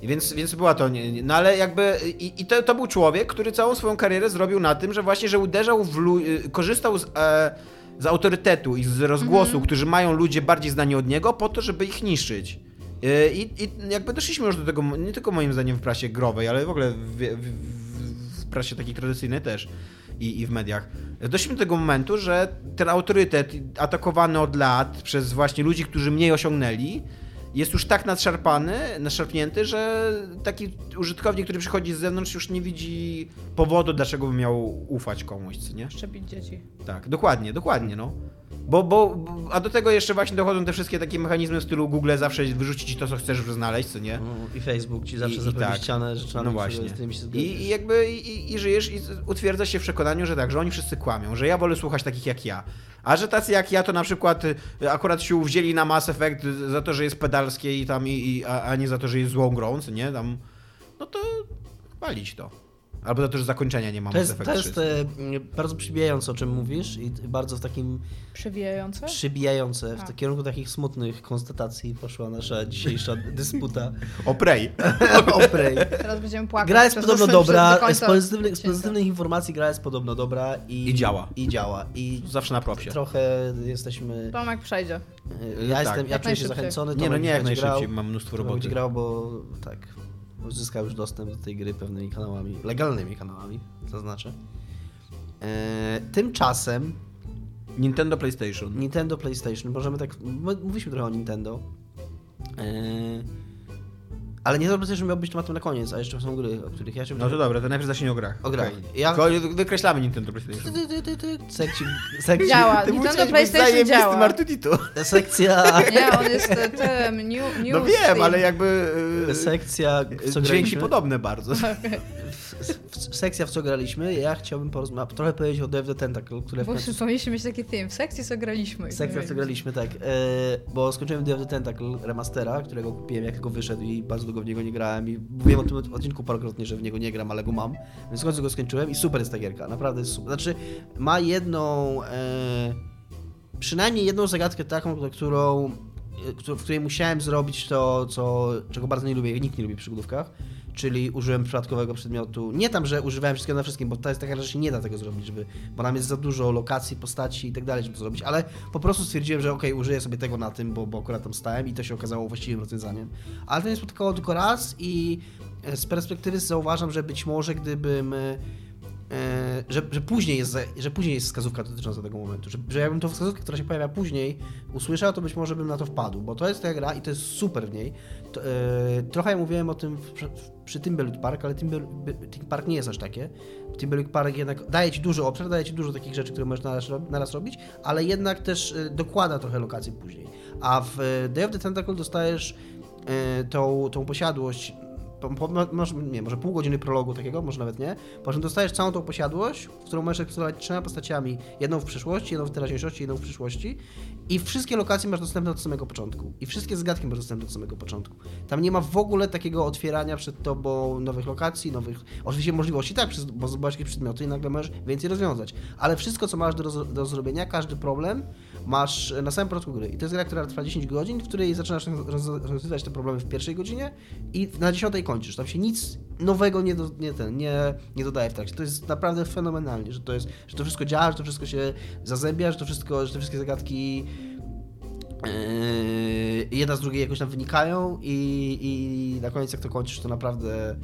Więc, więc była to. Nie, no ale jakby. I, i to, to był człowiek, który całą swoją karierę zrobił na tym, że właśnie, że uderzał w. lu- y, korzystał z, e, z autorytetu i z rozgłosu, którzy mają ludzie bardziej znani od niego, po to, żeby ich niszczyć. Y, I, I jakby doszliśmy już do tego, nie tylko moim zdaniem w prasie growej, ale w ogóle w, w, w, w prasie takiej tradycyjnej też i, i w mediach. Doszliśmy do tego momentu, że ten autorytet atakowany od lat przez właśnie ludzi, którzy mniej osiągnęli, jest już tak nadszarpany, nadszarpnięty, że taki użytkownik, który przychodzi z zewnątrz, już nie widzi powodu, dlaczego by miał ufać komuś, co nie? Szczepić dzieci. Tak, dokładnie, dokładnie, no. Bo, bo, a do tego jeszcze właśnie dochodzą te wszystkie takie mechanizmy w stylu Google zawsze wyrzuci ci to, co chcesz znaleźć, co nie? No, I Facebook ci zawsze zapewni tak. ścianę rzeczami, No które- właśnie. I, I jakby i, i żyjesz i utwierdza się w przekonaniu, że tak, że oni wszyscy kłamią, że ja wolę słuchać takich jak ja. A że tacy jak ja to na przykład y, akurat się uwzięli na Mass Effect za to, że jest pedalskie i tam, i, i, a, a nie za to, że jest złą grą, nie? Tam, no to walić to. Albo to, że zakończenia nie ma To jest, to jest 3. e, bardzo przybijające, o czym mówisz i bardzo w takim Przewijające? przybijające, w A. w kierunku takich smutnych konstatacji poszła nasza dzisiejsza dysputa O Prey. o Prey. Teraz będziemy płakać. Gra jest podobno dobra, z pozytywnych, z pozytywnych informacji gra jest podobno dobra i, I działa. I działa. I Zawsze na propsie. trochę jesteśmy... Tomek przejdzie. Ja, tak. jestem, ja czuję się najszybciej. zachęcony, Nie no, nie jak będzie grał. najszybciej, mam mnóstwo roboty. będzie grał, bo tak, uzyskał już dostęp do tej gry pewnymi kanałami, legalnymi kanałami, zaznaczę. E, tymczasem Nintendo PlayStation. Nintendo PlayStation, możemy tak, mówiliśmy trochę o Nintendo, e, ale Nintendo PlayStation miał być tematem na koniec, a jeszcze są gry, o których ja się No to dobra, to najpierw zacznij o grach. O grach. Okej. Ja- Wykreślamy Nintendo PlayStation. Ty, ty, ty, ty, Sekci, sekci, Działa. Ty Nintendo PlayStation działa. Artuditu. sekcja, Nie, on jest e, tym, new, new No wiem, ale jakby... e, sekcja, co Dźwięki podobne bardzo. sekcja, w co graliśmy, ja chciałbym porozmawiać, trochę powiedzieć o Dev the Tentacle, które Bo końcu... powinniśmy mieć taki theme. W sekcji co graliśmy. Sekcja, w co graliśmy, tak. E, bo skończyłem Dev the Tentacle remastera, którego kupiłem jak tylko wyszedł i bardzo długo w niego nie grałem i mówiłem o tym odcinku parokrotnie, że w niego nie gram, ale go mam. Więc w końcu go skończyłem i super jest ta gierka, naprawdę jest super. Znaczy, ma jedną... E, przynajmniej jedną zagadkę taką, którą e, w której musiałem zrobić to, co, czego bardzo nie lubię, nikt nie lubi w przygodówkach, czyli użyłem przypadkowego przedmiotu. Nie tam, że używałem wszystkiego na wszystkim, bo to jest taka rzecz, nie da tego zrobić, żeby, bo nam jest za dużo lokacji, postaci i tak dalej, żeby to zrobić, ale po prostu stwierdziłem, że okej, użyję sobie tego na tym, bo, bo akurat tam stałem i to się okazało właściwym rozwiązaniem. Ale to nie spotkało tylko raz i z perspektywy zauważam, że być może gdybym że, że, później jest, że później jest wskazówka dotycząca tego momentu. Że, że jakbym tą wskazówkę, która się pojawia później, usłyszał, to być może bym na to wpadł, bo to jest ta gra i to jest super w niej. To, e, trochę ja mówiłem o tym w, przy, przy Timberlake Park, ale Timberlake Park nie jest aż takie. Timberlake Park jednak daje ci duży obszar, daje ci dużo takich rzeczy, które możesz naraz, naraz robić, ale jednak też e, dokłada trochę lokacji później. A w e, Day of the Tentacle dostajesz e, tą, tą posiadłość po, może, nie, może pół godziny prologu takiego, może nawet nie, po czym dostajesz całą tą posiadłość, w którą możesz eksplorować trzema postaciami, jedną w przyszłości, jedną w teraźniejszości, jedną w przyszłości. I wszystkie lokacje masz dostępne od samego początku. I wszystkie zagadki masz dostępne od samego początku. Tam nie ma w ogóle takiego otwierania przed tobą nowych lokacji, nowych, oczywiście możliwości, tak, bo zdobywasz jakieś przedmioty i nagle możesz więcej rozwiązać, ale wszystko, co masz do, do zrobienia, każdy problem masz na samym początku gry. I to jest gra, która trwa 10 godzin, w której zaczynasz rozwiązywać te problemy w pierwszej godzinie i na 10 kończysz. Tam się nic nowego nie, do, nie, ten, nie, nie dodaje w trakcie. To jest naprawdę fenomenalnie, że to, jest, że to wszystko działa, że to wszystko się zazębia, że to wszystko, że te wszystkie zagadki yy, jedna z drugiej jakoś tam wynikają i, i na koniec jak to kończysz, to naprawdę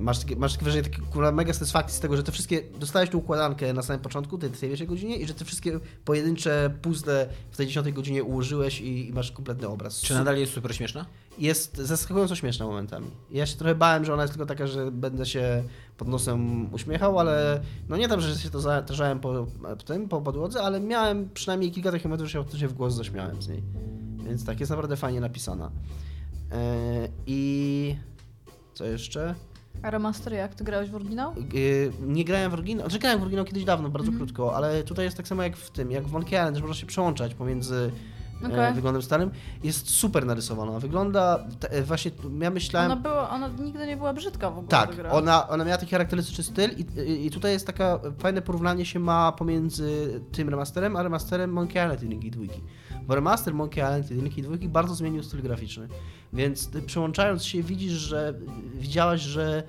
Masz takie, masz takie wrażenie, takie kurwa, mega satysfakcji z tego, że te wszystkie, dostałeś tu układankę na samym początku, tej, tej pierwszej godzinie i że te wszystkie pojedyncze puzzle w tej dziesiątej godzinie ułożyłeś i, i, masz kompletny obraz. Czy nadal jest super śmieszna? Jest zaskakująco śmieszna momentami. Ja się trochę bałem, że ona jest tylko taka, że będę się pod nosem uśmiechał, ale no nie tam, że się to zatarzałem po, po tym, po podłodze, ale miałem przynajmniej kilka takich momentów, że się, się w głos zaśmiałem z niej. Więc tak, jest naprawdę fajnie napisana. Yy, I co jeszcze? A remaster jak? Ty grałeś w oryginał? Yy, nie grałem w oryginał, znaczy grałem w oryginał kiedyś dawno, bardzo mm. krótko, ale tutaj jest tak samo jak w tym, jak w Monkey Island, że można się przełączać pomiędzy e, okay. wyglądem starym. Jest super narysowana. Wygląda te, właśnie, ja myślałem... Ona, była, ona nigdy nie była brzydka w ogóle. Tak, ona, ona miała taki charakterystyczny styl i, i tutaj jest taka fajne porównanie się ma pomiędzy tym remasterem, a remasterem Monkey Island 1 i 2. Bo remaster Monkey Island 1 i 2 bardzo zmienił styl graficzny. Więc przełączając się widzisz, że widziałaś, że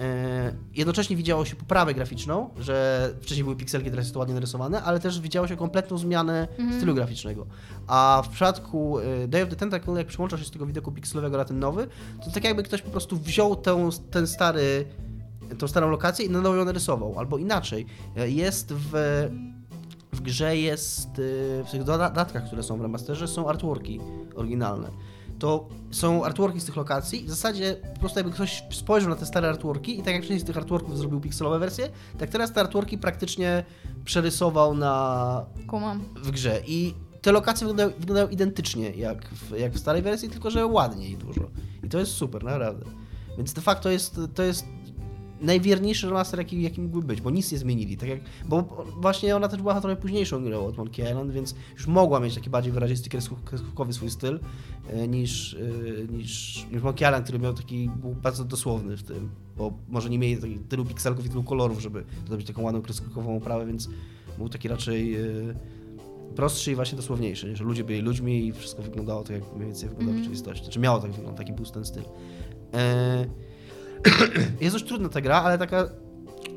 e, jednocześnie widziało się poprawę graficzną, że wcześniej były pikselki, teraz jest to ładnie narysowane, ale też widziało się kompletną zmianę mm. stylu graficznego. A w przypadku e, Day of the Tentacle, jak przełączasz się z tego widoku pikselowego na ten nowy, to tak jakby ktoś po prostu wziął ten, ten stary, tą starą lokację i na nowo ją narysował. Albo inaczej, e, jest w grze jest, e, w tych dodatkach, które są w remasterze, są artworki oryginalne to są artworki z tych lokacji i w zasadzie po prostu jakby ktoś spojrzał na te stare artworki i tak jak wcześniej z tych artworków zrobił pikselowe wersje, tak teraz te artworki praktycznie przerysował na Kumam. w grze i te lokacje wyglądają, wyglądają identycznie jak w, jak w starej wersji, tylko że ładniej dużo. I to jest super, naprawdę. Więc de facto jest, to jest najwierniejszy remaster, jaki, jaki mógłby być, bo nic nie zmienili. Tak jak, bo właśnie ona też była trochę późniejszą grą od Monkey Island, więc już mogła mieć taki bardziej wyrazisty kreskówkowy swój styl e, niż, e, niż, niż Monkey Island, który miał taki, był bardzo dosłowny w tym, bo może nie mieli tylu pikselków i tylu kolorów, żeby zrobić taką ładną kreskówkową oprawę, więc był taki raczej e, prostszy i właśnie dosłowniejszy, że ludzie byli ludźmi i wszystko wyglądało tak, jak mniej więcej wygląda mm. w mhm. rzeczywistości. Znaczy miało tak wyglądać, taki był ten styl. jest dość trudna ta gra, ale taka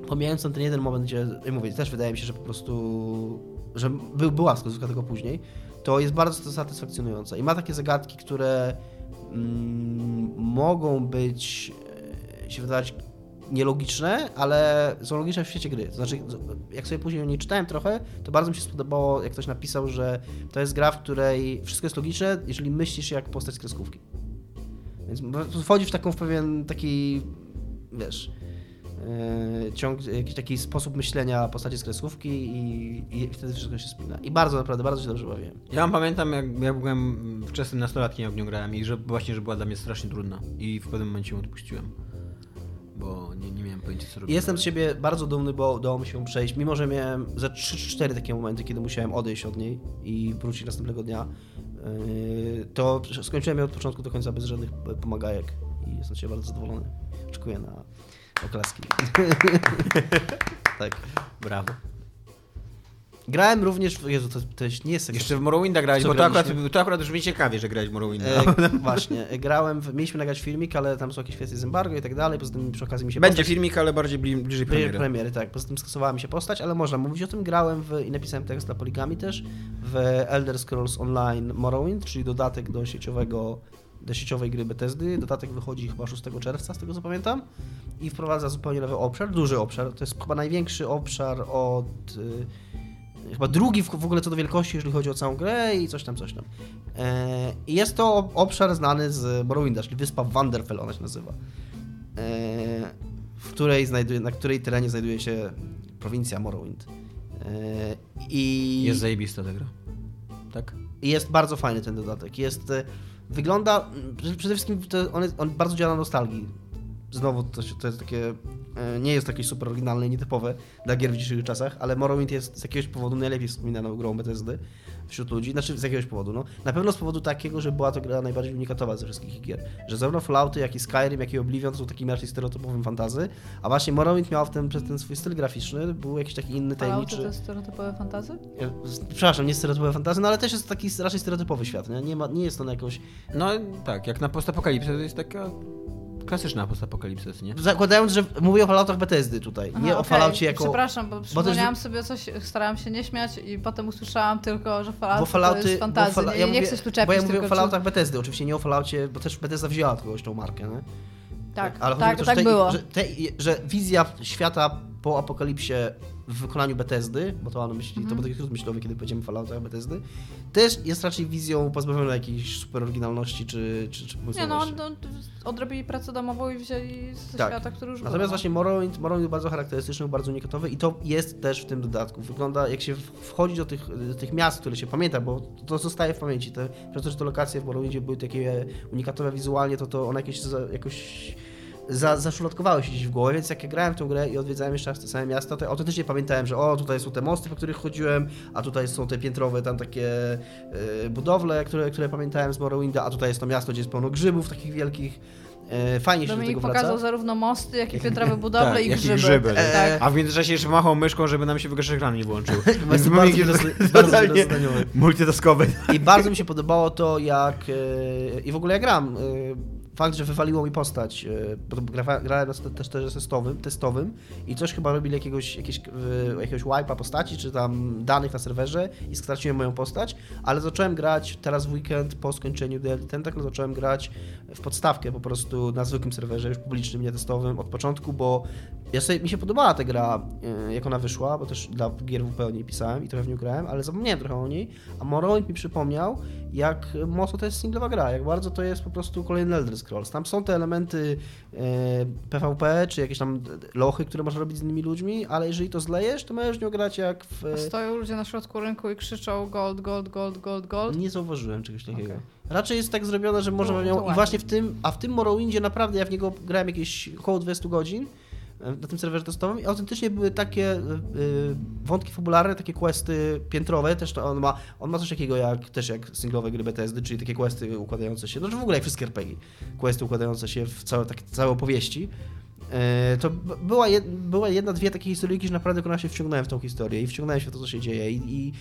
pomijając ten jeden moment, gdzie mówię, też wydaje mi się, że po prostu, że by, była wskazówka tego później, to jest bardzo satysfakcjonująca i ma takie zagadki, które mm, mogą być, e, się wydawać nielogiczne, ale są logiczne w świecie gry. To znaczy, jak sobie później o niej czytałem trochę, to bardzo mi się spodobało, jak ktoś napisał, że to jest gra, w której wszystko jest logiczne, jeżeli myślisz jak postać z kreskówki. Więc wchodzisz w taką w pewien taki, wiesz, yy, ciąg, jakiś taki sposób myślenia postaci z kreskówki i, i wtedy wszystko się spina. I bardzo, naprawdę, bardzo się dobrze bawiłem. Ja pamiętam, jak ja byłem wczesnym nastolatkiem, jak w nią grałem i że właśnie, że była dla mnie strasznie trudna i w pewnym momencie ją odpuściłem. Bo nie, nie miałem pojęcia, co robić. Jestem z siebie bardzo dumny, bo udało mi się przejść, mimo że miałem ze 3-4 takie momenty, kiedy musiałem odejść od niej i wrócić następnego dnia to skończyłem je od początku do końca bez żadnych pomagajek i jestem się bardzo zadowolony. Oczekuję na oklaski. tak. Brawo. Grałem również w... Jezu, to, to nie jest... Jeszcze w Morrowinda grałeś, bo to akurat, to akurat brzmi ciekawie, że grałeś w Morrowinda. E, właśnie, grałem, w, mieliśmy nagrać filmik, ale tam są jakieś kwestie z embargo i tak dalej, poza tym przy okazji mi się Będzie postać... filmik, ale bardziej bliżej premiery. premiery. tak, poza tym skasowała mi się postać, ale można mówić o tym. Grałem w, i napisałem tekst dla Poligami też, w Elder Scrolls Online Morrowind, czyli dodatek do sieciowego do sieciowej gry Bethesdy. Dodatek wychodzi chyba 6 czerwca, z tego co pamiętam. I wprowadza zupełnie nowy obszar, duży obszar. To jest chyba największy obszar od y, chyba drugi w, w ogóle co do wielkości, jeżeli chodzi o całą grę i coś tam, coś tam. E, jest to obszar znany z Morrowinda, czyli wyspa Wanderfell ona się nazywa, e, w której znajduje, na której terenie znajduje się prowincja Morrowind. E, I jest zajebista ta gra. Tak? Jest bardzo fajny ten dodatek. Jest, wygląda, przede wszystkim on, jest, on bardzo działa na nostalgii znowu to, to jest takie, e, nie jest jakieś super oryginalne i nietypowe dla gier w dzisiejszych czasach, ale Morrowind jest z jakiegoś powodu najlepiej wspominaną grą Bethesdy wśród ludzi, znaczy z jakiegoś powodu, no. Na pewno z powodu takiego, że była to gra najbardziej unikatowa ze wszystkich ich gier. Że zarówno Fallouty, jak i Skyrim, jak i Oblivion to są takimi raczej stereotypowym fantazy, a właśnie Morrowind miał w tym, przez ten swój styl graficzny, był jakiś taki inny, Fallouty tajemniczy... to jest stereotypowe fantazy? Ja- Przepraszam, nie stereotypowe fantazy, no ale też jest taki raczej stereotypowy świat, nie? Nie, ma, nie jest on jakoś... No tak, jak na postapokalipsę to jest taka klasyczna postapokalipsa, nie? Zakładając, że mówię o Falloutach Bethesdy tutaj, nie Aha, o. Falloutie jako... Przepraszam, bo też przypomniałam sobie coś, starałam się nie śmiać i potem usłyszałam tylko, że Fallout Bo to jest fantazja. nie, ja nie mówię, chcę się tu czepić, Bo ja mówię tylko o Falloutach Bethesdy, oczywiście nie o Falloutie, bo też Bethesda wzięła od kogoś tą markę, nie? Czy... Tak, Ale tak, to, że tak te- było. Że, te, że wizja świata po apokalipsie w wykonaniu Bethesdy, bo to mam na myśli, Mhm. to był taki skrót myślowy, kiedy powiedziemy Falloutach Bethesdy, też jest raczej wizją pozbawioną jakiejś super oryginalności czy, czy, czy Nie no, no, odrobili pracę domową i wzięli ze Tak. świata, który już Natomiast był. właśnie Morrowind, Morrowind był bardzo charakterystyczny, był bardzo unikatowy i to jest też w tym dodatku. Wygląda, jak się wchodzi do tych, do tych miast, które się pamięta, bo to zostaje w pamięci. Te, przez to, że te lokacje w Morrowindzie były takie unikatowe wizualnie, to, to one jakieś jakoś za, zaszufladkowały się gdzieś w głowie, więc jak ja grałem w tę grę i odwiedzałem jeszcze raz te same miasta, to ja autentycznie pamiętałem, że o, tutaj są te mosty, po których chodziłem, a tutaj są te piętrowe tam takie e, budowle, które, które pamiętałem z Morrowinda, a tutaj jest to miasto, gdzie jest pełno grzybów takich wielkich. E, fajnie się do Dominik tego pokazał wraca. zarówno mosty, jak i piętrowe budowle Tak, i grzyby. grzyby. Tak. A w międzyczasie jeszcze machał myszką, żeby nam się wygaszacz ekranu nie włączył. Więc bardzo, multitaskowy. I bardzo mi się podobało to, jak. e, I w ogóle ja gram. Fakt, że wywaliło mi postać, e, grałem na te- też testowym, testowym i coś chyba robili jakiegoś, jakieś, e, jakiegoś wipe'a postaci, czy tam danych na serwerze i straciłem moją postać, ale zacząłem grać teraz w weekend po skończeniu DL Tentacle, zacząłem grać w podstawkę po prostu na zwykłym serwerze, już publicznym, nie testowym od początku, bo ja sobie, mi się podobała ta gra, e, jak ona wyszła, bo też dla gier WP o pisałem i trochę w nią grałem, ale zapomniałem trochę o niej, a Morrowind mi przypomniał, jak mocno to jest singlowa gra, jak bardzo to jest po prostu kolejny Elder Scrolls. Tam są te elementy e, PvP, czy jakieś tam lochy, które można robić z innymi ludźmi, ale jeżeli to zlejesz, to możesz nią grać jak w... e, Stoją ludzie na środku rynku i krzyczą gold, gold, gold, gold, gold. Nie zauważyłem czegoś takiego. Okej. Raczej jest tak zrobione, że można w nią... I właśnie w tym, a w tym Morrowindzie naprawdę ja w niego grałem jakieś około 20 godzin e, na tym serwerze testowym i autentycznie były takie y, y, wątki fabularne, takie questy piętrowe, też to on ma, on ma coś takiego jak, też jak singlowe gry Bethesdy, czyli takie questy układające się, znaczy w ogóle jak wszystkie RPG, questy układające się w całe, takie, całe opowieści. E, To była, jed, była jedna, dwie takie historyjki, że naprawdę na się wciągnąłem w tą historię i wciągnąłem się w to, co się dzieje i, i,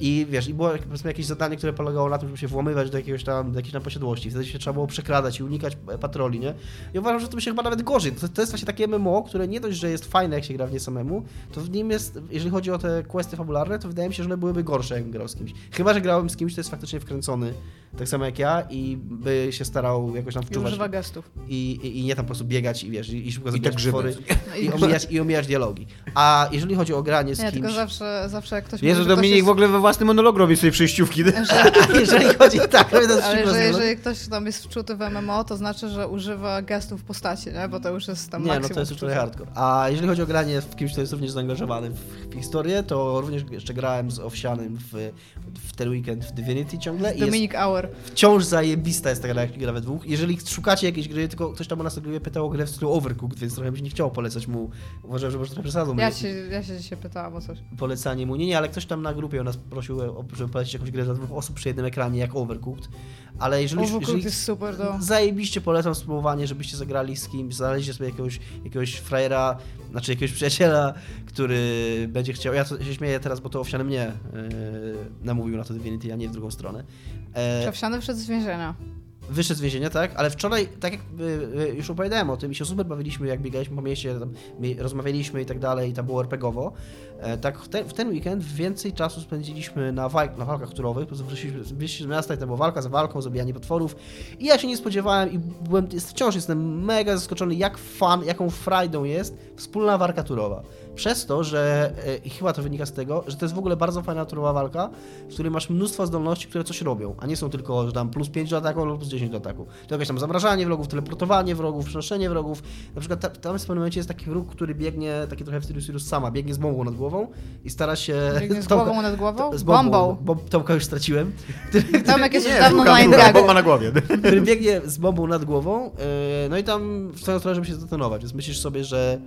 i wiesz, i było jak- powiedzmy jakieś zadanie, które polegało na tym, żeby się włamywać do jakiegoś tam, do jakiejś tam posiadłości, wtedy się trzeba było przekradać i unikać patroli, nie? I uważam, że to by się chyba nawet gorzej, to, to jest właśnie takie MMO, które nie dość, że jest fajne, jak się gra w nie samemu, to w nim jest, jeżeli chodzi o te questy fabularne, to wydaje mi się, że one byłyby gorsze, jakbym grał z kimś. Chyba, że grałem z kimś, kto jest faktycznie wkręcony, tak samo jak ja i by się starał jakoś tam I wczuwać używa gestów. i, i, i nie tam po prostu biegać i wiesz, i, i szybko I zabijać tak potwory i omijać, i omijać dialogi. A jeżeli chodzi o granie z Nie, tylko kimś... zawsze, zawsze jak ktoś Jezu, mówi, że Dominik ktoś w ogóle we własny monolog robi sobie przejściówki. jeżeli chodzi... Tak, to jest Ale że jeżeli ktoś tam jest wczuty w MMO, to znaczy, że używa gestów postaci, nie? Bo to już jest tam Nie, no to jest już trochę hardcore. A jeżeli chodzi o granie w kimś, kto jest również zaangażowany w, historię, to również jeszcze grałem z Owsianym w, w ten weekend w Divinity ciągle i jest Wciąż zajebista jest ta gra, jak gra we dwóch. Jeżeli szukacie jakiejś gry, tylko ktoś tam u nas na grupie pytał o grę w stylu Overcooked, więc trochę mi się nie chciało polecać mu. Uważałem, że może trochę przesadzą. Ja się, ja się dzisiaj pytałam o coś. polecanie mu. Nie, nie, ale ktoś tam na grupie u nas prosił, o- żeby polecić jakąś grę dla dwóch osób przy jednym ekranie, jak Overcooked. Ale jeżeli, Overcooked jeżeli jest super, do... zajebiście polecam spróbowanie, żebyście zagrali z kimś, znaleźliście sobie jakiegoś, jakiegoś frajera, znaczy jakiegoś przyjaciela, który będzie chciał, ja to się śmieję teraz, bo to owsiany mnie yy, namówił na to Divinity, a nie w drugą stronę. E, Przewsiany wszedł z więzienia. wyszedł z więzienia, tak? Ale wczoraj, tak jak y, y, już opowiadałem o tym i się super bawiliśmy, jak biegaliśmy po mieście, tam, rozmawialiśmy i tak dalej, i tam było RPGowo, e, tak w ten, w ten weekend więcej czasu spędziliśmy na, waj- na walkach turowych, po prostu wyszliśmy z miasta i tam była walka za walką, zabijanie potworów i ja się nie spodziewałem i byłem, jest, wciąż jestem mega zaskoczony, jak fan, jaką frajdą jest wspólna walka turowa. Przez to, że e, i chyba to wynika z tego, że to jest w ogóle bardzo fajna turowa walka, w której masz mnóstwo zdolności, które coś robią, a nie są tylko, że tam plus 5 do ataku, albo plus wcześniej do ataku. To jakieś tam zamrażanie wrogów, teleportowanie wrogów, przenoszenie wrogów. Na przykład ta, tam w pewnym momencie jest taki wróg, który biegnie, taki trochę w stylu Sirius sama, biegnie z bombą nad głową i stara się... Biegnie z Tomka- głową nad głową? Z Bombą. bombą. Bo Tomka już straciłem. Tomek jest już dawno na Ingagu. bomba na głowie. który biegnie z bombą nad głową, yy, no i tam w swoją stronę, żeby się zdetonować, więc myślisz sobie, że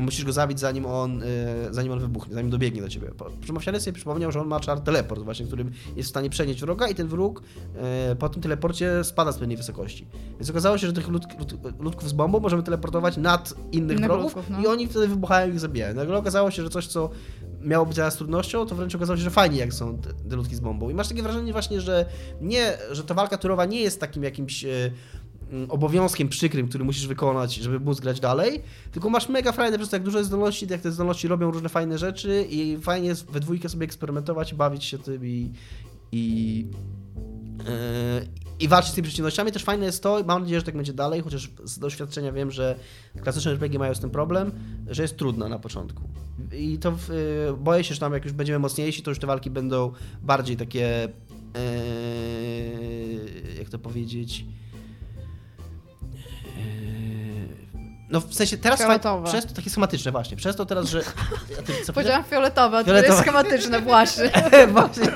musisz go zabić zanim on, yy, zanim on wybuchnie, zanim dobiegnie do ciebie. Przemawiany sobie przypomniał, że on ma czar teleport właśnie, którym jest w stanie przenieść wroga i ten wróg yy, po tym teleporcie spada z pewnej wysokości. Więc okazało się, że tych lud, lud, ludków z bombą możemy teleportować nad innych wrogów ludków, no. i oni wtedy wybuchają i ich zabijają. Nagle okazało się, że coś, co miało być zaraz trudnością, to wręcz okazało się, że fajnie jak są te, te ludki z bombą. I masz takie wrażenie właśnie, że nie, że ta walka turowa nie jest takim jakimś mm, obowiązkiem przykrym, który musisz wykonać, żeby móc grać dalej, tylko masz mega frajdę przez to, jak dużo jest zdolności, jak te zdolności robią różne fajne rzeczy i fajnie jest we dwójkę sobie eksperymentować, bawić się tym i, i, e, i walczyć z tymi przeciwnościami. Też fajne jest to, mam nadzieję, że tak będzie dalej, chociaż z doświadczenia wiem, że klasyczne RPG mają z tym problem, że jest trudna na początku. I to w, y, boję się, że tam jak już będziemy mocniejsi, to już te walki będą bardziej takie. Yy, jak to powiedzieć? No w sensie teraz Fioletowe. przez to takie schematyczne właśnie. Przez to teraz, że. A ty Powiedziałam fioletowe, a to jest schematyczne właśnie. Właśnie.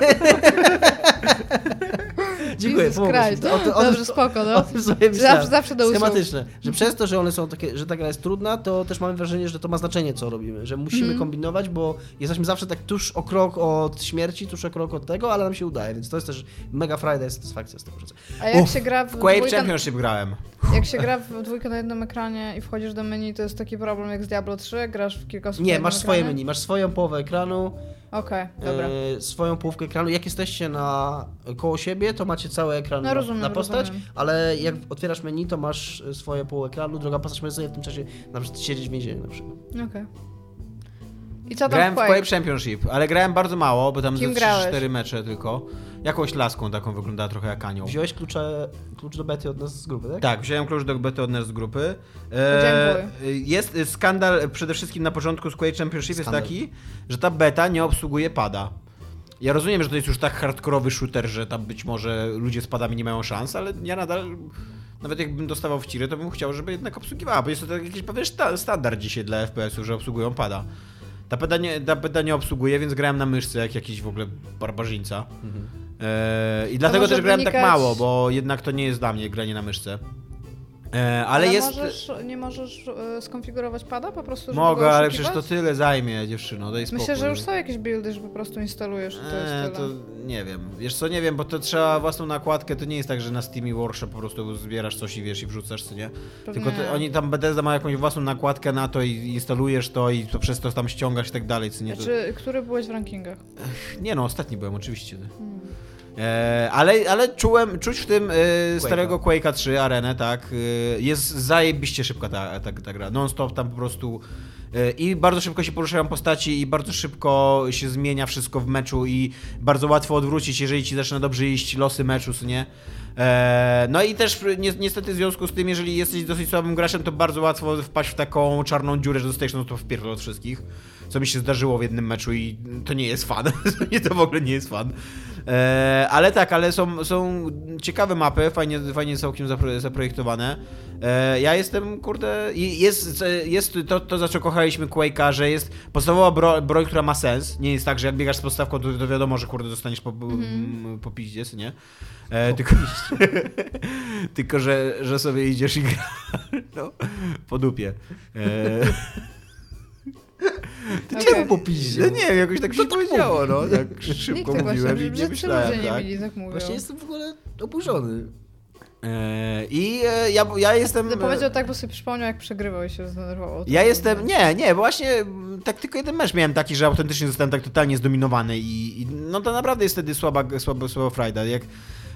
Dziękuję. Christ. O o Dobrze, spoko, no. O tym sobie myślałem. Zawsze, zawsze do usług. Schematyczne. Że przez to, że one są takie, że ta gra jest trudna, to też mamy wrażenie, że to ma znaczenie, co robimy. Że musimy Mhm. kombinować, bo jesteśmy zawsze tak tuż o krok od śmierci, tuż o krok od tego, ale nam się udaje, więc to jest też mega frajda i satysfakcja z tego procesu. A jak Uff, się gra w W Quake Championship grałem. jak się gra w dwójkę na jednym ekranie i wchodzisz do menu, to jest taki problem jak z Diablo 3, jak grasz w kilka osób Nie, masz swoje ekranie? menu, masz swoją połowę ekranu, Okej, dobra. e, swoją połówkę ekranu. Jak jesteście na koło siebie, to macie cały ekran No, na, rozumiem, na postać, rozumiem. ale jak otwierasz menu, to masz e, swoje połowę ekranu, druga postać może sobie w tym czasie na przykład siedzieć w więzieniu na przykład. Okej. I co tam Grałem w Quake? Quake Championship, ale grałem bardzo mało, bo tam Kim ze grałeś? 4 mecze tylko. Jakąś laską taką wyglądała trochę jak anioł. Wziąłeś klucze, klucz do bety od nas z grupy, tak? Tak, wziąłem klucz do bety od nas z grupy. Dziękuję. jest skandal przede wszystkim na początku z Quake Championship Skandal. jest taki, że ta beta nie obsługuje pada. Ja rozumiem, że to jest już tak hardkorowy shooter, że tam być może ludzie z padami nie mają szans, ale ja nadal, nawet jakbym dostawał w ciry, to bym chciał, żeby jednak obsługiwała, bo jest to tak jakiś pewien sta- standard dzisiaj dla FPS-ów, że obsługują pada. Ta beta, nie, ta nie obsługuje, więc grałem na myszce jak jakiś w ogóle barbarzyńca. Eee, I dlatego też grałem tak wynikać- mało, bo jednak to nie jest dla mnie granie na myszce. Eee, ale, jest... Możesz, nie możesz e, skonfigurować pada po prostu, Mogę, ale przecież to tyle zajmie, dziewczyno, daj spokój. Myślę, że już są jakieś buildy, że po prostu instalujesz i to Eee, to nie wiem. Wiesz co, nie wiem, bo to trzeba własną nakładkę, to nie jest tak, że na Steamie Workshop po prostu zbierasz coś i wiesz i wrzucasz, co nie? Pewnie Tylko to, oni tam Bethesda ma jakąś własną nakładkę na to i instalujesz to i to przez to tam ściągasz i tak dalej, co nie? To... Znaczy, który byłeś w rankingach? Nie no, ostatni byłem oczywiście. Hmm. E, ale, ale czułem, czuć w tym e, starego Quake'a 3 arenę, tak. E, jest zajebiście szybka ta, ta, ta gra. Non-stop tam po prostu. e, I bardzo szybko się poruszają postaci, i bardzo szybko się zmienia wszystko w meczu, i bardzo łatwo odwrócić, jeżeli ci zaczyna dobrze iść losy meczu, co nie? No i też ni niestety w związku z tym, jeżeli jesteś dosyć słabym graczem, to bardzo łatwo wpaść w taką czarną dziurę, że dostajesz no to wpierdol od wszystkich. Co mi się zdarzyło w jednym meczu i to nie jest fan. to w ogóle nie jest fan. E, ale tak, ale są, są ciekawe mapy, fajnie, fajnie całkiem zapro, zaprojektowane. E, ja jestem, kurde, jest, jest to, to, za co kochaliśmy Quake'a, że jest podstawowa bro, broń, która ma sens. Nie jest tak, że jak biegasz z podstawką, to, to wiadomo, że kurde dostaniesz po, mm. po piździe, nie? E, tylko, tylko że, że sobie idziesz i gra no, po dupie. E, Okej. Czemu po piździe? no nie wiem, jakoś tak się powiedziało, no. Tak Nikt szybko tego mówiłem i nie myślałem, ludzie nie tak. mieli, tak mówią. Właśnie jestem w ogóle oburzony. E, I e, ja, ja jestem... No powiedział tak, bo sobie przypomniał, jak przegrywał i się zdenerwował. Ja jestem, nie, nie, bo właśnie tak tylko jeden mecz miałem taki, że autentycznie zostałem tak totalnie zdominowany i, i no to naprawdę jest wtedy słaba, słaba, słaba frajda. Jak,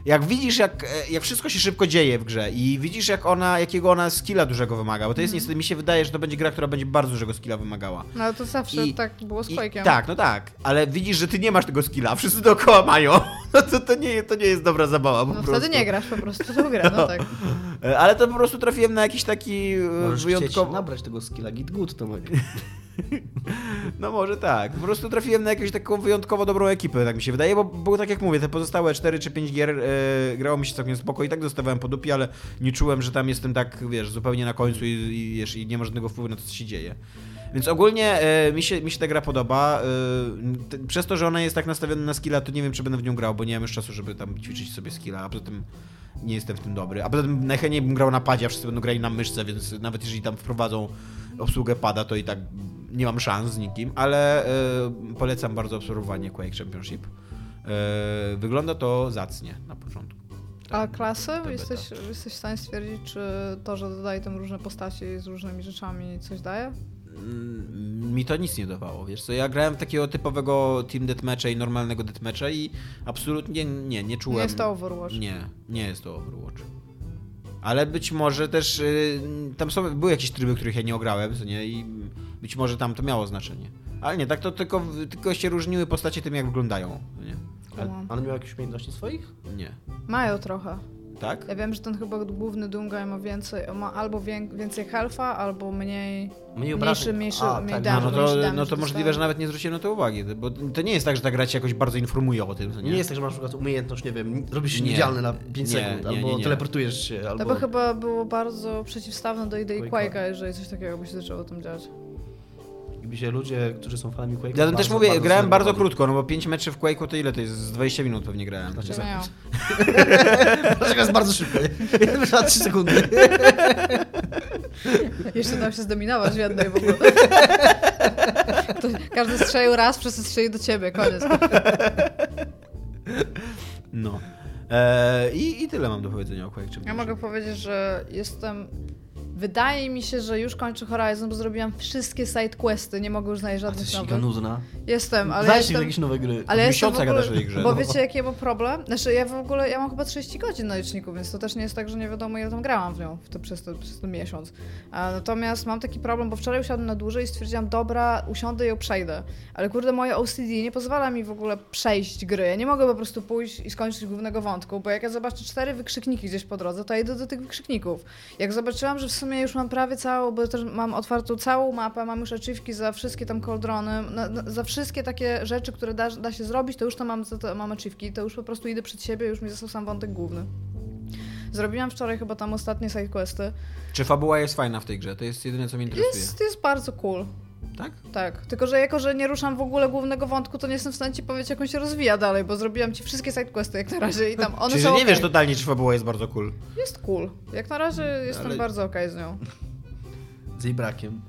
jak widzisz, jak, e, jak wszystko się szybko dzieje w grze i widzisz, jak ona, jakiego ona skilla dużego wymaga, bo to jest niestety, mi się wydaje, że to będzie gra, która będzie bardzo dużego skilla wymagała. No ale to zawsze I- tak było z I, Quake'iem. tak, no tak, ale widzisz, że ty nie masz tego skilla, a wszyscy dookoła mają, no to, to, nie, to nie jest dobra zabawa po No prostu. wtedy nie grasz po prostu w tą grę, no No. tak. E, Ale to po prostu trafiłem na jakiś taki e, Możesz wyjątkowy... chcieć nabrać tego skilla Git Good, to mogę. No może tak. Po prostu trafiłem na jakąś taką wyjątkowo dobrą ekipę, tak mi się wydaje, bo było tak jak mówię, te pozostałe 4 czy 5 gier e, grało mi się całkiem spoko i tak dostawałem po dupie, ale nie czułem, że tam jestem tak, wiesz, zupełnie na końcu i, i, wiesz, i nie ma żadnego wpływu na to, co się dzieje. Więc ogólnie e, mi, się, mi się ta gra podoba. T- przez to, że ona jest tak nastawiona na skilla, to nie wiem, czy będę w nią grał, bo nie mam już czasu, żeby tam ćwiczyć sobie skilla, a poza tym nie jestem w tym dobry. A poza tym najchętniej bym grał na padzie, a wszyscy będą grali na myszce, więc nawet jeżeli tam wprowadzą obsługę pada, to i tak nie mam szans z nikim, ale e, polecam bardzo obserwowanie Quake Championship. E, wygląda to zacnie na początku. A klasy? beta. Jesteś, jesteś w stanie stwierdzić, czy to, że dodaje tam różne postaci z różnymi rzeczami coś daje? Mm, mi to nic nie dawało, wiesz co, ja grałem w takiego typowego team deathmatcha i normalnego deathmatcha i absolutnie nie, nie czułem... Nie jest to Overwatch. Nie, nie jest to Overwatch. Ale być może też y, tam są, były jakieś tryby, których ja nie ograłem, co nie, i być może tam to miało znaczenie. Ale nie, tak to tylko, tylko się różniły postacie tym, jak wyglądają, nie? A on miał jakieś umiejętności swoich? Nie. Mają trochę. Tak? Ja wiem, że ten chyba główny Dunga ma więcej, ma albo wię- więcej health'a, albo mniej, Mniej mniejszy, mniejszy, A, mniej tak. No damage, to, mniejszy no to możliwe, dostaje. że nawet nie zwróciłem na to uwagi, bo to nie jest tak, że ta gra cię jakoś bardzo informuje o tym, co Nie, nie? jest tak, że masz na przykład umiejętność, nie wiem, robisz się Nie. niewidzialny na 5 Nie, sekund, nie, albo nie, nie. teleportujesz się, To albo... by chyba było bardzo przeciwstawne do idei Quake'a. Quake'a, jeżeli coś takiego by się zaczęło tam dziać. Ludzie, którzy są fanami Quake'a... Ja też bardzo, mówię, grałem bardzo krótko, no bo 5 meczy w Quake'u to ile to jest? Z 20 minut pewnie grałem. Znaczy, Nie. Dlaczego jest bardzo szybko? Na 3 sekundy. Jeszcze dał się zdominować w jednej w ogóle. To każdy strzelił raz, wszyscy strzeli do ciebie, koniec. No. Eee, i, I tyle mam do powiedzenia o Quake Ja mogę powiedzieć, że jestem... Wydaje mi się, że już kończę Horizon, bo zrobiłam wszystkie side questy, nie mogę już znaleźć żadnych nowych. giga nudna. Jestem, ale Zajście jestem... jakieś nowe gry. Ale ja jestem w ogóle, grze, Bo no. wiecie, jaki mam problem? Znaczy, ja w ogóle, ja mam chyba 30 godzin na liczniku, więc to też nie jest tak, że nie wiadomo, ile tam grałam w nią w to, przez, to, przez ten miesiąc. A, natomiast mam taki problem, bo wczoraj usiadłem na dłużej i stwierdziłam, dobra, usiądę i ją przejdę. Ale kurde, moje OCD nie pozwala mi w ogóle przejść gry. Ja nie mogę po prostu pójść i skończyć głównego wątku, bo jak ja zobaczę cztery wykrzykniki gdzieś po drodze, to ja idę do tych wykrzykników. Jak zobaczyłam, że w sumie już mam prawie całą, bo też mam otwartą całą mapę, mam już achievki za wszystkie tam na, za wszystkie takie rzeczy, które da, da się zrobić, to już to mam, to mam achievki, to już po prostu idę przed siebie, już mi został sam wątek główny. Zrobiłam wczoraj chyba tam ostatnie sidequesty. Czy fabuła jest fajna w tej grze? To jest jedyne, co mnie interesuje. Jest, jest bardzo cool. Tak? Tak, tylko że jako, że nie ruszam w ogóle głównego wątku, to nie jestem w stanie ci powiedzieć, jak on się rozwija dalej, bo zrobiłam ci wszystkie sidequesty jak na razie i tam one Czyli, są że nie okej. wiesz totalnie, czy fabuła jest bardzo cool. Jest cool. Jak na razie jestem Ale- bardzo okej z nią. Z jej brakiem.